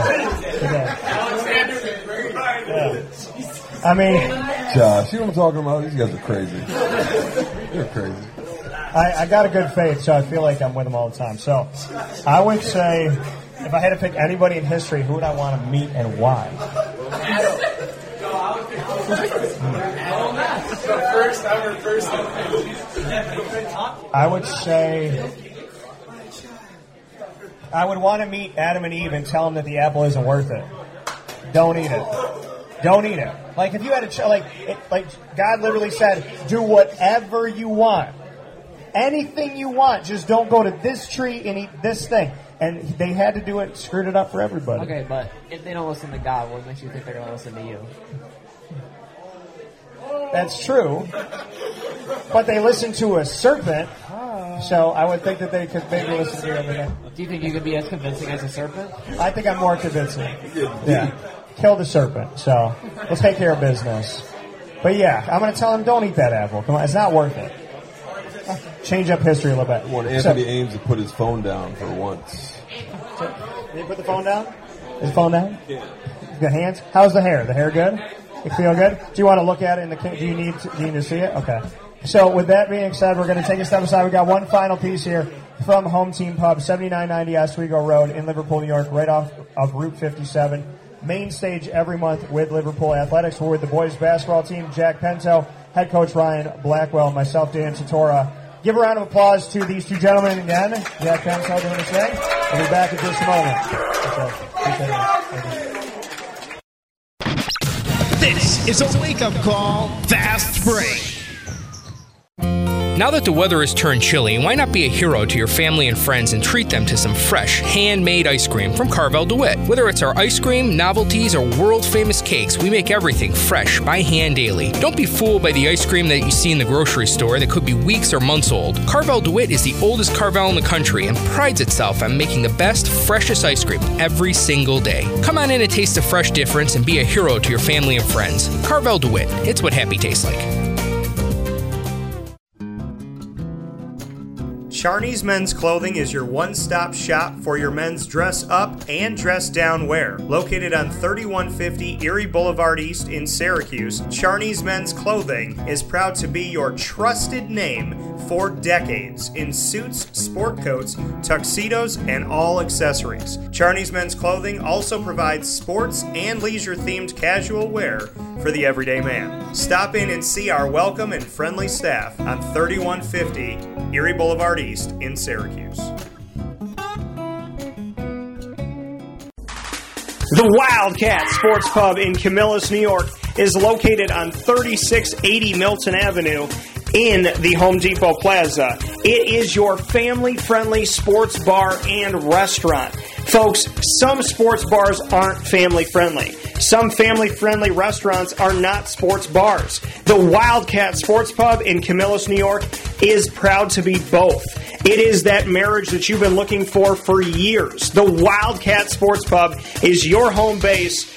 He did. Yeah. I mean, Josh, you know what I'm talking about? These guys are crazy. They're crazy. I, I got a good faith, so I feel like I'm with them all the time. So I would say, if I had to pick anybody in history, who would I want to meet and why? Person. I would say I would want to meet Adam and Eve and tell them that the apple isn't worth it. Don't eat it. Don't eat it. Like if you had a ch- like it, like God literally said, do whatever you want, anything you want. Just don't go to this tree and eat this thing. And they had to do it, screwed it up for everybody. Okay, but if they don't listen to God, what makes you think they're going to listen to you? That's true. But they listen to a serpent, so I would think that they could maybe listen to everything. Do you think you could be as convincing as a serpent? I think I'm more convincing. Yeah. Kill the serpent. So let's take care of business. But yeah, I'm going to tell him don't eat that apple. Come on, it's not worth it. Change up history a little bit. Want So- Anthony Ames to put his phone down for once. Did you put the phone down? Is the phone down? Good hands. How's the hair? The hair good? You feel good? Do you want to look at it in the? Do you need? To, do you need to see it? Okay. So with that being said, we're going to take a step aside. We got one final piece here from Home Team Pub, 7990 Oswego Road in Liverpool, New York, right off of Route 57. Main stage every month with Liverpool Athletics. We're with the boys basketball team, Jack Pento, head coach Ryan Blackwell, myself, Dan Tatora. Give a round of applause to these two gentlemen again. Jack Pento doing his thing. We'll be back in just a moment. You. This is a wake up call. Fast break. Now that the weather has turned chilly, why not be a hero to your family and friends and treat them to some fresh, handmade ice cream from Carvel DeWitt? Whether it's our ice cream, novelties, or world famous cakes, we make everything fresh by hand daily. Don't be fooled by the ice cream that you see in the grocery store that could be weeks or months old. Carvel DeWitt is the oldest Carvel in the country and prides itself on making the best, freshest ice cream every single day. Come on in and taste the fresh difference and be a hero to your family and friends. Carvel DeWitt, it's what happy tastes like. Charney's Men's Clothing is your one stop shop for your men's dress up and dress down wear. Located on 3150 Erie Boulevard East in Syracuse, Charney's Men's Clothing is proud to be your trusted name for decades in suits, sport coats, tuxedos, and all accessories. Charney's Men's Clothing also provides sports and leisure themed casual wear for the everyday man. Stop in and see our welcome and friendly staff on 3150 Erie Boulevard East in Syracuse. The Wildcat Sports Pub in Camillus, New York is located on 3680 Milton Avenue in the Home Depot Plaza. It is your family friendly sports bar and restaurant. Folks, some sports bars aren't family friendly. Some family friendly restaurants are not sports bars. The Wildcat Sports Pub in Camillus, New York is proud to be both. It is that marriage that you've been looking for for years. The Wildcat Sports Pub is your home base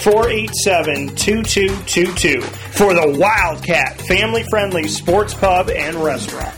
487 2222 for the Wildcat family friendly sports pub and restaurant.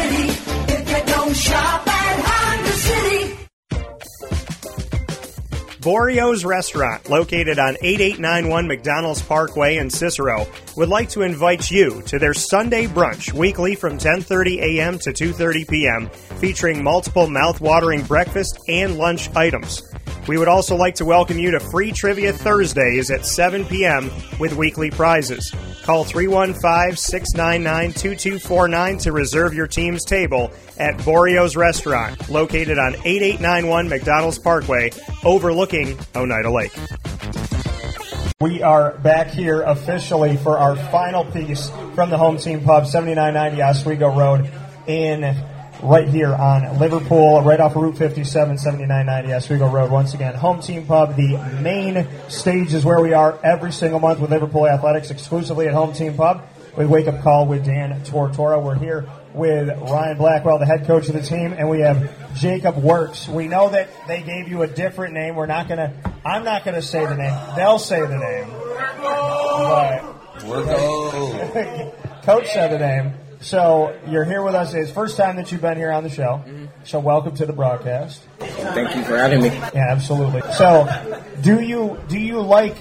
Borio's Restaurant, located on 8891 McDonald's Parkway in Cicero, would like to invite you to their Sunday brunch weekly from 10:30 a.m. to 2:30 p.m., featuring multiple mouth-watering breakfast and lunch items. We would also like to welcome you to Free Trivia Thursdays at 7 p.m. with weekly prizes. Call 315 699 2249 to reserve your team's table at Borio's Restaurant, located on 8891 McDonald's Parkway, overlooking Oneida Lake. We are back here officially for our final piece from the home team pub, 7990 Oswego Road in right here on Liverpool, right off of Route 57, 7990 Oswego Road. Once again, home team pub. The main stage is where we are every single month with Liverpool Athletics, exclusively at home team pub with Wake Up Call with Dan Tortora. We're here with Ryan Blackwell, the head coach of the team, and we have Jacob Works. We know that they gave you a different name. We're not gonna. I'm not gonna say the name. They'll say the name. But Coach said the name. So you're here with us. It's first time that you've been here on the show. So welcome to the broadcast. Thank you for having me. Yeah, absolutely. So, do you do you like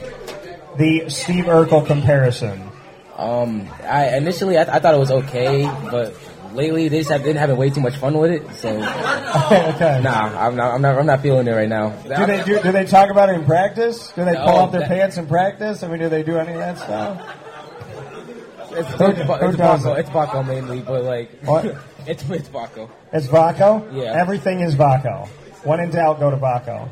the Steve Urkel comparison? Um, I initially I, I thought it was okay, but lately they just have been having way too much fun with it. So, okay. nah, I'm not, I'm not, I'm not feeling it right now. Do they do, do they talk about it in practice? Do they pull No, up their that- pants in practice? I mean, do they do any of that stuff? It's, Who- it's, it's, Baco, it's Baco mainly, but like, What? it's it's Baco. It's Vaco. Yeah. Everything is Vaco. When in doubt, go to Vaco.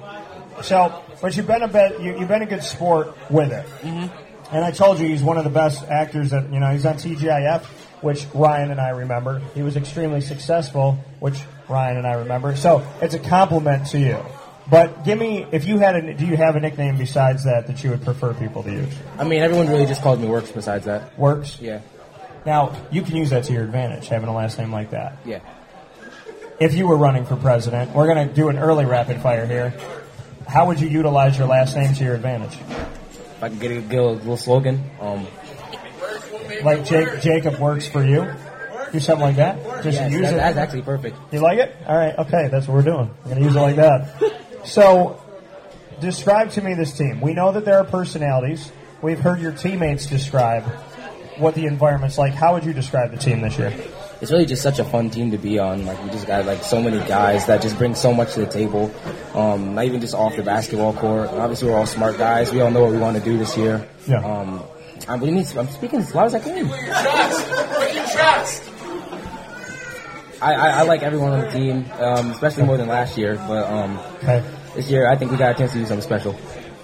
So, but you've been a bit. You, you've been a good sport with it. Mm-hmm. And I told you he's one of the best actors that you know. He's on TGIF, which Ryan and I remember. He was extremely successful, which Ryan and I remember. So it's a compliment to you. But give me, if you had a, do you have a nickname besides that that you would prefer people to use? I mean, everyone really just calls me Works. Besides that, Works. yeah, Now you can use that to your advantage, having a last name like that. yeah. if you were running for president, we're going to do an early rapid fire here. How would you utilize your last name to your advantage? If I could get a, get a little slogan, um, Like Jake, Jacob works for you? Do something like that? Just yes, use it. that's actually perfect. You like it? All right. Okay, that's what we're doing. We're going to use it like that. So, describe to me this team. We know that there are personalities. We've heard your teammates describe what the environment's like. How would you describe the team this year? it's really just such a fun team to be on. Like we just got like so many guys that just bring so much to the table. Um, not even just off the basketball court. Obviously, we're all smart guys. We all know what we want to do this year. Yeah. Um, I'm, what do you mean? I'm speaking as loud as I can. I, I, I like everyone on the team, um, especially more than last year. But um, Okay. this year, I think we got a chance to do something special.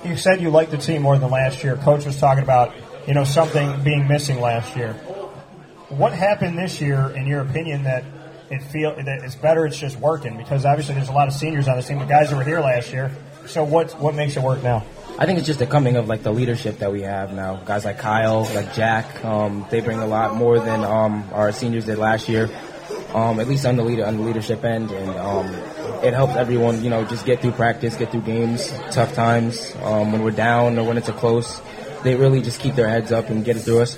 You said you liked the team more than last year. Coach was talking about, you know, something being missing last year. What happened this year, in your opinion, that it feel that it's better? It's just working because obviously there's a lot of seniors on the team, the guys that were here last year. So what what makes it work now? I think it's just the coming of like the leadership that we have now. Guys like Kyle, like Jack, um, they bring a lot more than um, our seniors did last year. Um, at least on the leader on the leadership end, and um, it helps everyone, you know, just get through practice, get through games, tough times um, when we're down or when it's a close. They really just keep their heads up and get it through us.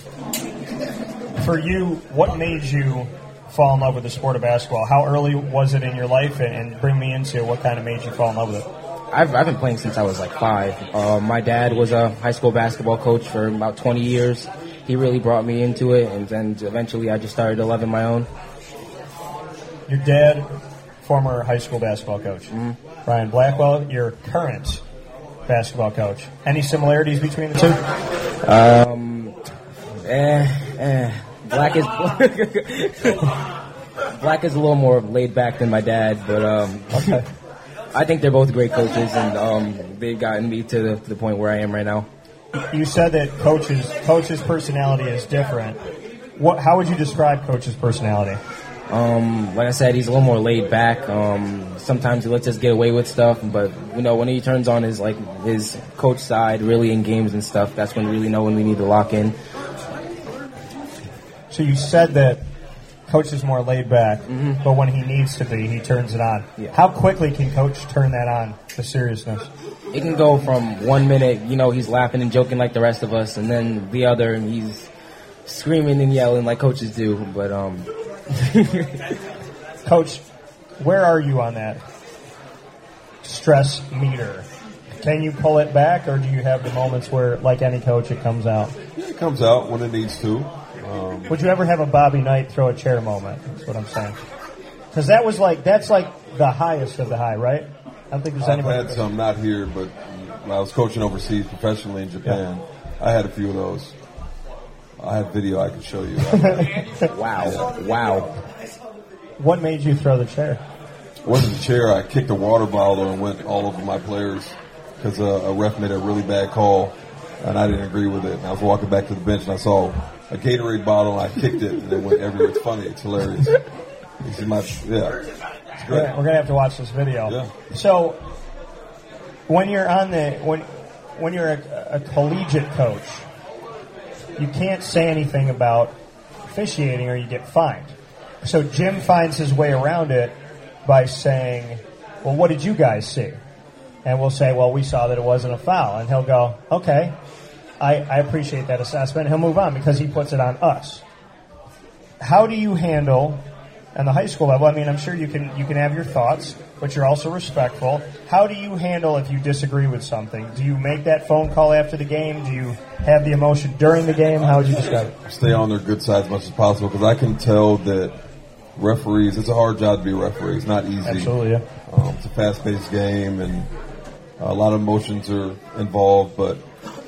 For you, what made you fall in love with the sport of basketball? How early was it in your life, and, and bring me into what kind of made you fall in love with it? I've, I've been playing since I was like five. Uh, my dad was a high school basketball coach for about 20 years. he really brought me into it, and then eventually I just started loving my own. Your dad, former high school basketball coach. Ryan Blackwell, your current basketball coach. Any similarities between the two? Um, eh, eh. Black is Black is a little more laid back than my dad, but um, I think they're both great coaches, and um, they've gotten me to the, to the point where I am right now. You said that coaches coach's personality is different. What? How would you describe coach's personality? Um, like I said, he's a little more laid back. Um, sometimes he lets us get away with stuff, but you know when he turns on his like his coach side, really in games and stuff, that's when we really know when we need to lock in. So you said that coach is more laid back, but when he needs to be, he turns it on. How quickly can coach turn that on? The seriousness. It can go from one minute, you know, he's laughing and joking like the rest of us, and then the other, he's screaming and yelling like coaches do. But um, Coach, where are you on that stress meter? Can you pull it back, or do you have the moments where, like any coach, it comes out? It comes out when it needs to. Um, Would you ever have a Bobby Knight throw a chair moment? That's what I'm saying. Because that was like that's like the highest of the high, right? I don't think there's I've anybody. had some, not here, but when I was coaching overseas professionally in Japan. I had a few of those. I have video I can show you. wow, wow. What made you throw the chair? It wasn't the chair. I kicked a water bottle and went all over my players because a, uh, a ref made a really bad call, and I didn't agree with it. And I was walking back to the bench and I saw a Gatorade bottle and I kicked it and it went everywhere. It's funny. It's hilarious. This is my yeah. It's great. We're gonna have to watch this video. Yeah. So, when you're on the when when you're a, a collegiate coach, you can't say anything about officiating or you get fined. So Jim finds his way around it by saying, "Well, what did you guys see?" And we'll say, "Well, we saw that it wasn't a foul," and he'll go, "Okay." I, I appreciate that assessment. He'll move on because he puts it on us. How do you handle on the high school level? I mean, I'm sure you can you can have your thoughts, but you're also respectful. How do you handle if you disagree with something? Do you make that phone call after the game? Do you have the emotion during the game? How would you describe it? Stay on their good side as much as possible because I can tell that referees. It's a hard job to be a referee. It's not easy. Absolutely, yeah. Um, it's a fast-paced game, and a lot of emotions are involved. But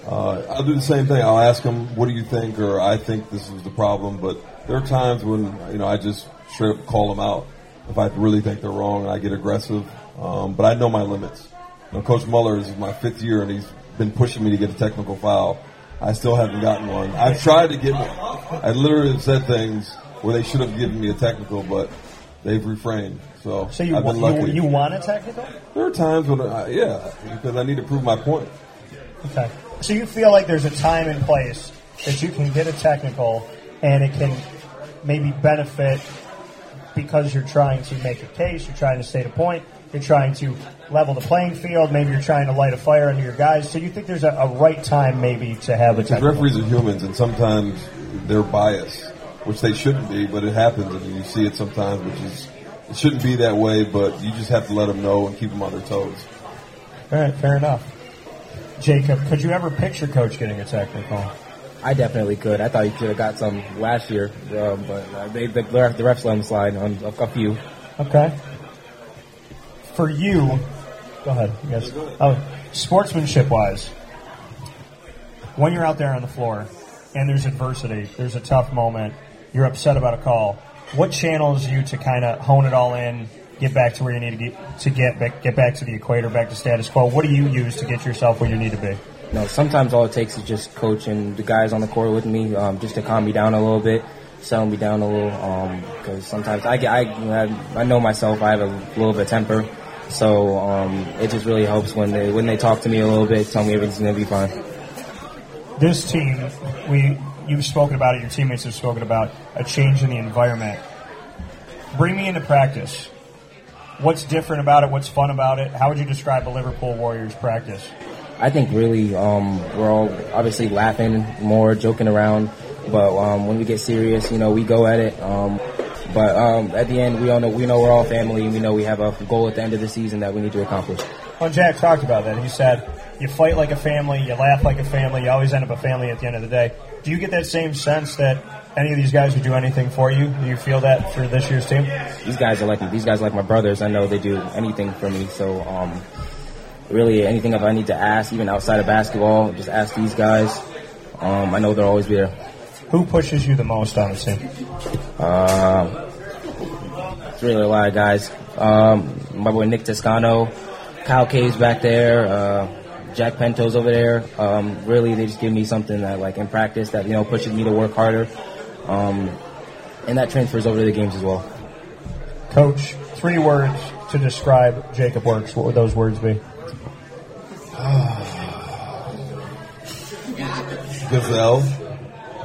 uh, I'll do the same thing. I'll ask them, "What do you think?" or "I think this is the problem." But there are times when you know I just straight up call them out if I really think they're wrong, and I get aggressive. Um, but I know my limits. You know, Coach Muller is my fifth year, and he's been pushing me to get a technical foul. I still haven't gotten one. I've tried to get one. I literally have said things where they should have given me a technical, but they've refrained. So, So you I've been want, lucky. you, you want a technical? There are times when, I, yeah, because I need to prove my point. Okay. So you feel like there's a time and place that you can get a technical and it can maybe benefit because you're trying to make a case, you're trying to state a point, you're trying to level the playing field, maybe you're trying to light a fire under your guys. So you think there's a, a right time maybe to have a Because referees are humans, and sometimes they're biased, which they shouldn't be, but it happens, and you see it sometimes, which is it shouldn't be that way. But you just have to let them know and keep them on their toes. All right, fair enough. Jacob, could you ever picture coach getting a technical? I definitely could. I thought you could have got some last year, um, but uh, they, the, the refs let him slide on a, few. Okay. For you, go ahead. Yes. Oh, sportsmanship wise, when you're out there on the floor and there's adversity, there's a tough moment, you're upset about a call. What channels you to kind of hone it all in, get back to where you need to get to get back, get back to the equator, back to status quo? What do you use to get yourself where you need to be? No, sometimes all it takes is just coaching the guys on the court with me, um, just to calm me down a little bit, settle me down a little. Because sometimes I get, I, you know, I I know myself, I have a little bit of temper, so um, it just really helps when they when they talk to me a little bit, tell me everything's gonna be fine. this team, we you've spoken about it, your teammates have spoken about a change in the environment. Bring me into practice. What's different about it? What's fun about it? How would you describe a Liverpool Warriors practice? I think really um, we're all obviously laughing more, joking around, but um, when we get serious, you know, we go at it. Um, but um, at the end, we all know we know we're all family, and we know we have a goal at the end of the season that we need to accomplish. Well, Jack talked about that. He said you fight like a family, you laugh like a family, you always end up a family at the end of the day. Do you get that same sense that any of these guys would do anything for you? Do you feel that for this year's team? These guys are like these guys are like my brothers. I know they do anything for me. So um, really, anything if I need to ask, even outside of basketball, just ask these guys. Um, I know they'll always be there. Who pushes you the most on the team? Uh, it's really a lot of guys. Um, my boy Nick Toscano, Kyle Caves back there, uh, Jack Pento's over there. Um, really, they just give me something that, like, in practice, that you know pushes me to work harder, um, and that transfers over to the games as well. Coach, three words to describe Jacob Works. What would those words be? Gazelle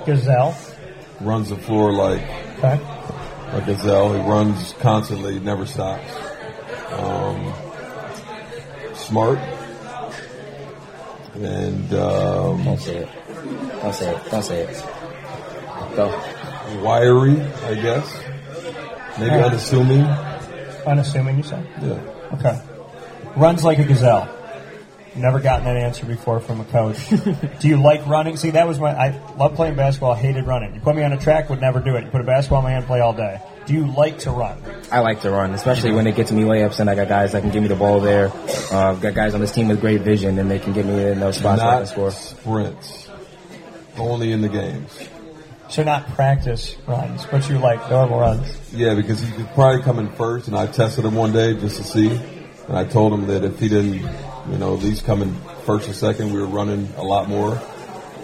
Gazelle. runs the floor like Okay. a gazelle. He runs constantly, never stops. Um, smart. And um, don't say it. Don't say it. Don't say it. Go. Wiry, I guess. Maybe Alright. unassuming. Unassuming, you said? Yeah. Okay. Runs like a gazelle. Never gotten that answer before from a coach. do you like running? See, that was my. I love playing basketball. Hated running. You put me on a track, would never do it. You put a basketball in my hand, play all day. Do you like to run? I like to run, especially when it gets to me layups, and I got guys that can give me the ball there. Uh, I've got guys on this team with great vision, and they can get me in those spots where I can Not score. sprints. Only in the games. So not practice runs, but you like normal runs. Yeah, because he could probably come in first, and I tested him one day just to see, and I told him that if he didn't, you know, at least come in first or second, we were running a lot more,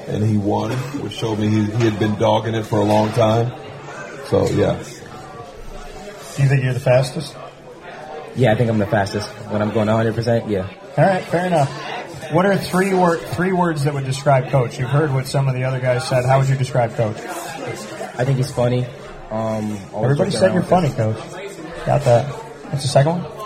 and he won, which showed me he, he had been dogging it for a long time. So yeah, Do you think you're the fastest? Yeah, I think I'm the fastest when I'm going 100. percent Yeah. All right, fair enough. What are three word three words that would describe Coach? You've heard what some of the other guys said. How would you describe Coach? I think he's funny. Um, Everybody said you're funny, us. Coach. Got that. What's the second one?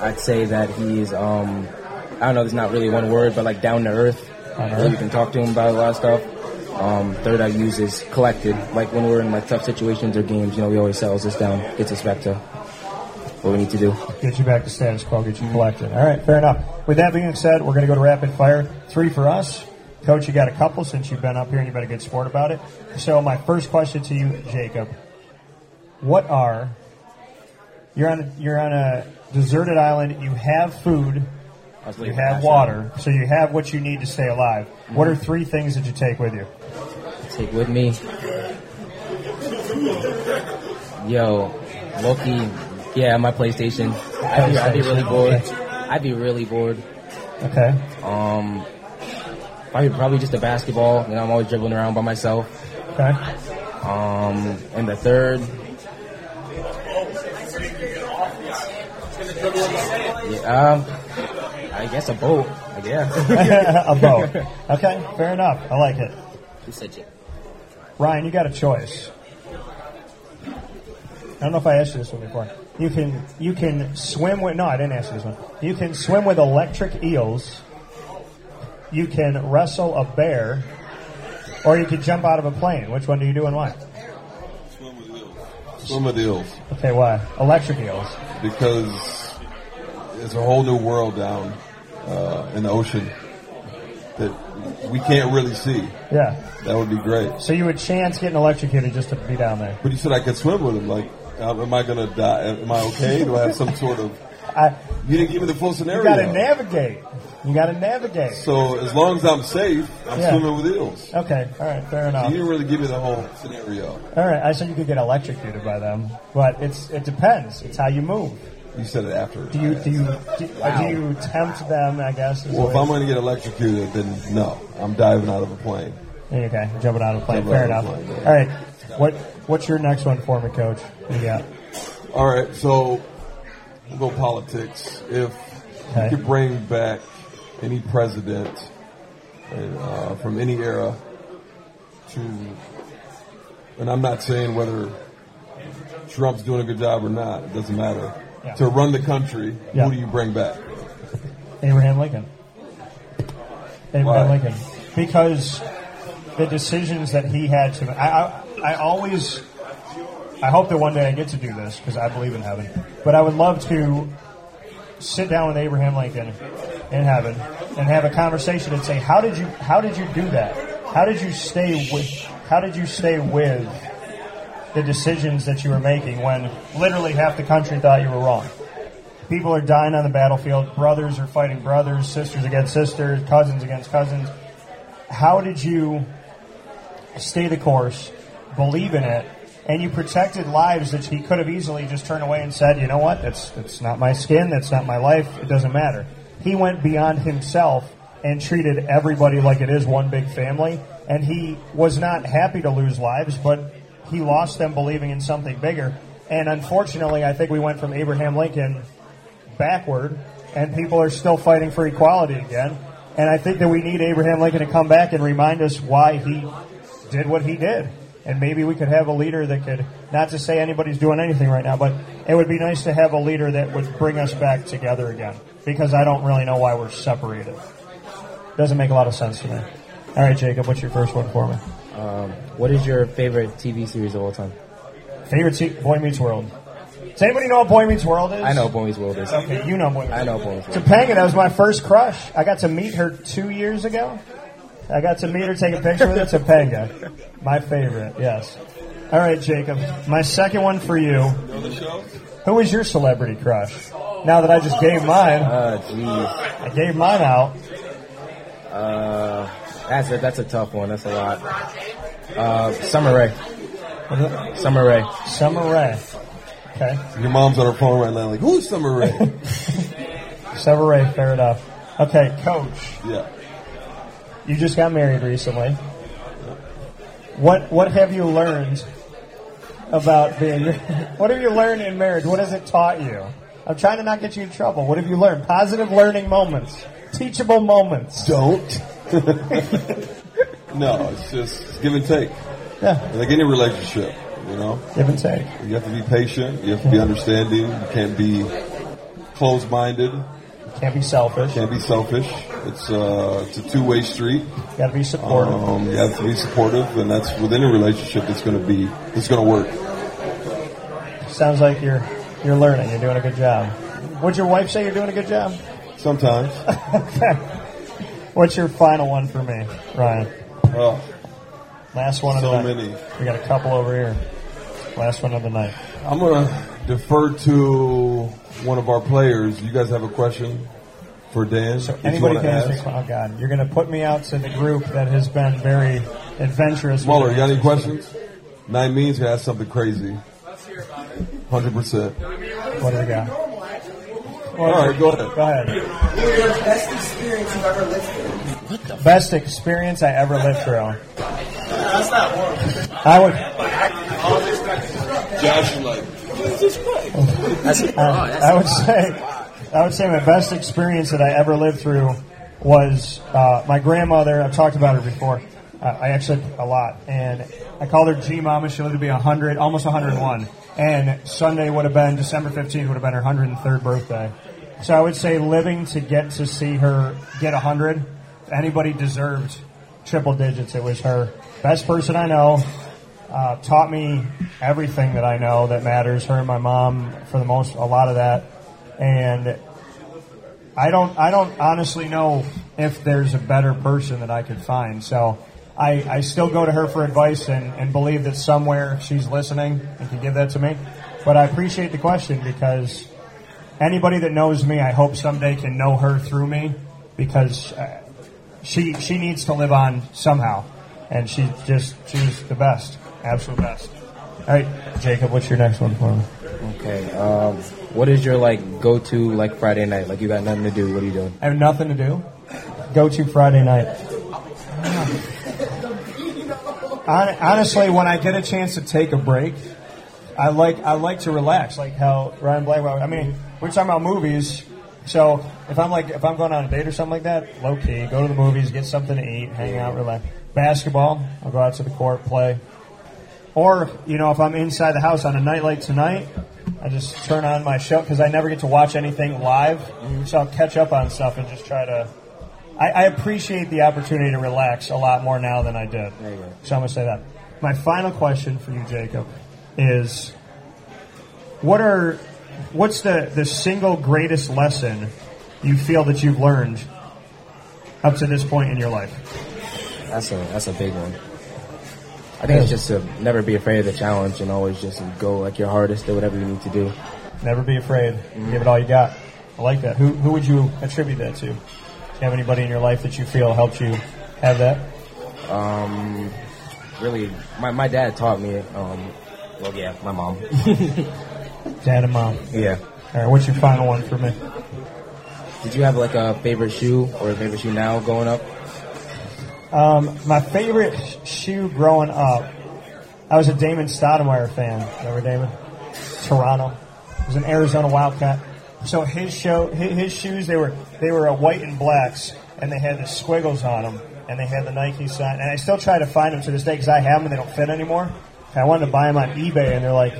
I'd say that he's, um, I don't know, there's not really one word, but like down to earth. So you can talk to him about a lot of stuff. Um, third I use is collected. Like when we're in like tough situations or games, you know, he always settles us down, gets us back to what we need to do. Get you back to status quo, get you collected. All right, fair enough. With that being said, we're going to go to rapid fire. Three for us. Coach, you got a couple since you've been up here and you've been a good sport about it. So, my first question to you, Jacob. What are, you're on, you're on a deserted island, you have food, you have water, so you have what you need to stay alive. What are three things that you take with you? Take with me. Yo, Loki. Yeah, my PlayStation. I'd be, I'd be really bored. I'd be really bored. Okay. Um, probably probably just a basketball. You know, I'm always dribbling around by myself. Okay. Um, and the third. Yeah, um, I guess a boat. I guess a boat. Okay, fair enough. I like it. Who said you? Ryan, you got a choice. I don't know if I asked you this one before. You can you can swim with no, I didn't ask you this one. You can swim with electric eels. You can wrestle a bear, or you can jump out of a plane. Which one do you do and why? Swim with eels. swim with eels Okay, why? Electric eels. because it's a whole new world down uh, in the ocean that we can't really see. Yeah. That would be great. So you would chance getting electrocuted just to be down there. But you said I could swim with him. Like, um, am I going to die? Am I okay? Do I have some sort of? I, you didn't give me the full scenario. You got to navigate. You got to navigate. So as long as I'm safe, I'm Yeah. swimming with eels. Okay, all right, fair So enough. you didn't really give me the whole scenario. All right, I said you could get electrocuted by them, but it's it depends. It's how you move. You said it after. Do you do you do, uh, do you tempt them? I guess. Well, if I'm going to get electrocuted, then no, I'm diving out of a plane. okay, jumping out of a plane. Jumping Fair enough. plane, All right, what what's your next one for me, Coach? What do you got? All right, so we'll go politics. If Okay. you could bring back any president uh, from any era to, and I'm not saying whether Trump's doing a good job or not, it doesn't matter. Yeah. To run the country, Yeah. who do you bring back? Abraham Lincoln. Abraham Why? Lincoln, because the decisions that he had to. I, I I always. I hope that one day I get to do this because I believe in heaven. But I would love to sit down with Abraham Lincoln in heaven and have a conversation and say, how did you how did you do that? How did you stay with how did you stay with the decisions that you were making when literally half the country thought you were wrong? People are dying on the battlefield. Brothers are fighting brothers, sisters against sisters, cousins against cousins. How did you stay the course, believe in it, and you protected lives that he could have easily just turned away and said, you know what, that's, that's not my skin, that's not my life, it doesn't matter. He went beyond himself and treated everybody like it is one big family, and he was not happy to lose lives, but he lost them believing in something bigger. And unfortunately, I think we went from Abraham Lincoln backward, and people are still fighting for equality again. And I think that we need Abraham Lincoln to come back and remind us why he did what he did. And maybe we could have a leader that could, not to say anybody's doing anything right now, but it would be nice to have a leader that would bring us back together again. Because I don't really know why we're separated. Doesn't make a lot of sense to me. All right, Jacob, what's your first one for me? Um, what is your favorite TV series of all time? Favorite se- Boy Meets World. Does anybody know what Boy Meets World is? I know what Boy Meets World is. Okay, you know Boy Meets I know Boy Meets World. Topanga, that was my first crush. I got to meet her two years ago. I got to meet her, take a picture with her. Topanga, my favorite. Yes. All right, Jacob. My second one for you. Who was your celebrity crush? Now that I just gave mine, Uh, jeez. I gave mine out. Uh, that's a, that's a tough one. That's a lot. Uh, Summer Rae. Summer Rae. Summer Rae. Okay. Your mom's on her phone right now, like, who's Summer Rae? Summer Rae, fair enough. Okay, Coach. yeah. You just got married recently. What What have you learned about being? What have you learned in marriage? What has it taught you? I'm trying to not get you in trouble. What have you learned? Positive learning moments, teachable moments. Don't. no, it's just give and take. Yeah. Like any relationship, you know. Give and take. You have to be patient. You have to be understanding. You can't be closed-minded. Can't be selfish. Can't be selfish. It's uh, it's a two-way street. You got to be supportive. Um, you have to be supportive, and that's within a relationship. That's going to be it's going to work. Sounds like you're you're learning. You're doing a good job. Would your wife say you're doing a good job? Sometimes. okay. What's your final one for me, Ryan? Oh, Last one of so the night. many. We got a couple over here. Last one of the night. I'm going to defer to one of our players. You guys have a question for Dan? that you Anybody can ask me. Oh God, you're going to put me out to the group that has been very adventurous. with Muller, you got any questions? Nine means gonna ask something crazy. Hundred percent. What do we got? All right, go ahead. Go ahead. Best experience you've ever lived through. Best experience I ever lived through. That's not one. I would. Josh, you like That's, I, I would say, I would say my best experience that I ever lived through was uh, my grandmother. I've talked about her before. Uh, I actually a lot, and I called her G Mama. She lived to be hundred, almost 101. And Sunday would have been December 15th would have been her 103rd birthday. So I would say living to get to see her get 100. Anybody deserved triple digits, it was her. Best person I know uh, taught me everything that I know that matters. Her and my mom, for the most, a lot of that, and I don't, I don't honestly know if there's a better person that I could find. So I, I still go to her for advice and, and believe that somewhere she's listening and can give that to me. But I appreciate the question because anybody that knows me, I hope someday can know her through me because uh, she she needs to live on somehow, and she just she's the best, absolute best. All right, Jacob, what's your next one for me? Okay. Um, what is your like go-to like Friday night? Like you got nothing to do. What are you doing? I have nothing to do. Go to Friday night. Hon- Honestly, when I get a chance to take a break, I like I like to relax. Like how Ryan Blackwell. I mean, we're talking about movies. So if I'm like if I'm going on a date or something like that, low key, go to the movies, get something to eat, hang out, relax. Basketball, I'll go out to the court, play. Or you know, if I'm inside the house on a night like tonight, I just turn on my show because I never get to watch anything live, so I'll catch up on stuff and just try to. I, I appreciate the opportunity to relax a lot more now than I did. There you go. So I'm gonna say that. My final question for you, Jacob, is what are what's the the single greatest lesson you feel that you've learned up to this point in your life? That's a that's a big one. I think it's just to never be afraid of the challenge and always just go like your hardest, do whatever you need to do. Never be afraid. Give it all you got. I like that. Who who would you attribute that to? Do you have anybody in your life that you feel helped you have that? Um, really, my, my dad taught me. Um, well, yeah, my mom. Dad and mom. Yeah. All right. What's your final one for me? Did you have like a favorite shoe or a favorite shoe now going up? Um, my favorite sh- shoe growing up, I was a Damon Stoudemire fan. Remember Damon? Toronto. He was an Arizona Wildcat. So his show, his, his shoes, they were they were uh, white and blacks, and they had the squiggles on them, and they had the Nike sign. And I still try to find them to this day because I have them and they don't fit anymore. I wanted to buy them on eBay, and they're like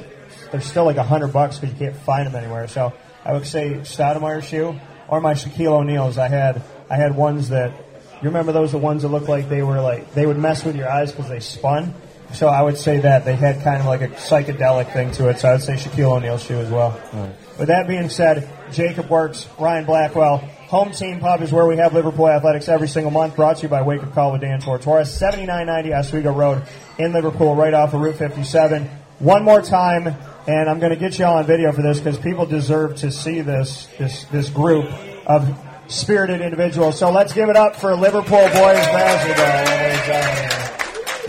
they're still like a hundred bucks because you can't find them anywhere. So I would say Stoudemire shoe or my Shaquille O'Neal's. I had I had ones that you remember those the ones that looked like they were like they would mess with your eyes because they spun. So I would say that they had kind of like a psychedelic thing to it. So I would say Shaquille O'Neal shoe as well. With that being said, Jacob Works, Ryan Blackwell, Home Team Pub is where we have Liverpool Athletics every single month. Brought to you by Wake Up Call with Dan Tortora, 7990 Oswego Road in Liverpool, right off of Route 57. One more time, and I'm going to get you all on video for this because people deserve to see this this this group of spirited individuals. So let's give it up for Liverpool boys basketball.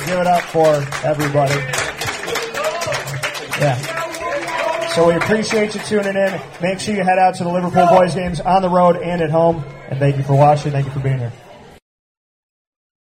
Give it up for everybody. Yeah. So we appreciate you tuning in. Make sure you head out to the Liverpool boys games on the road and at home. And thank you for watching. Thank you for being here.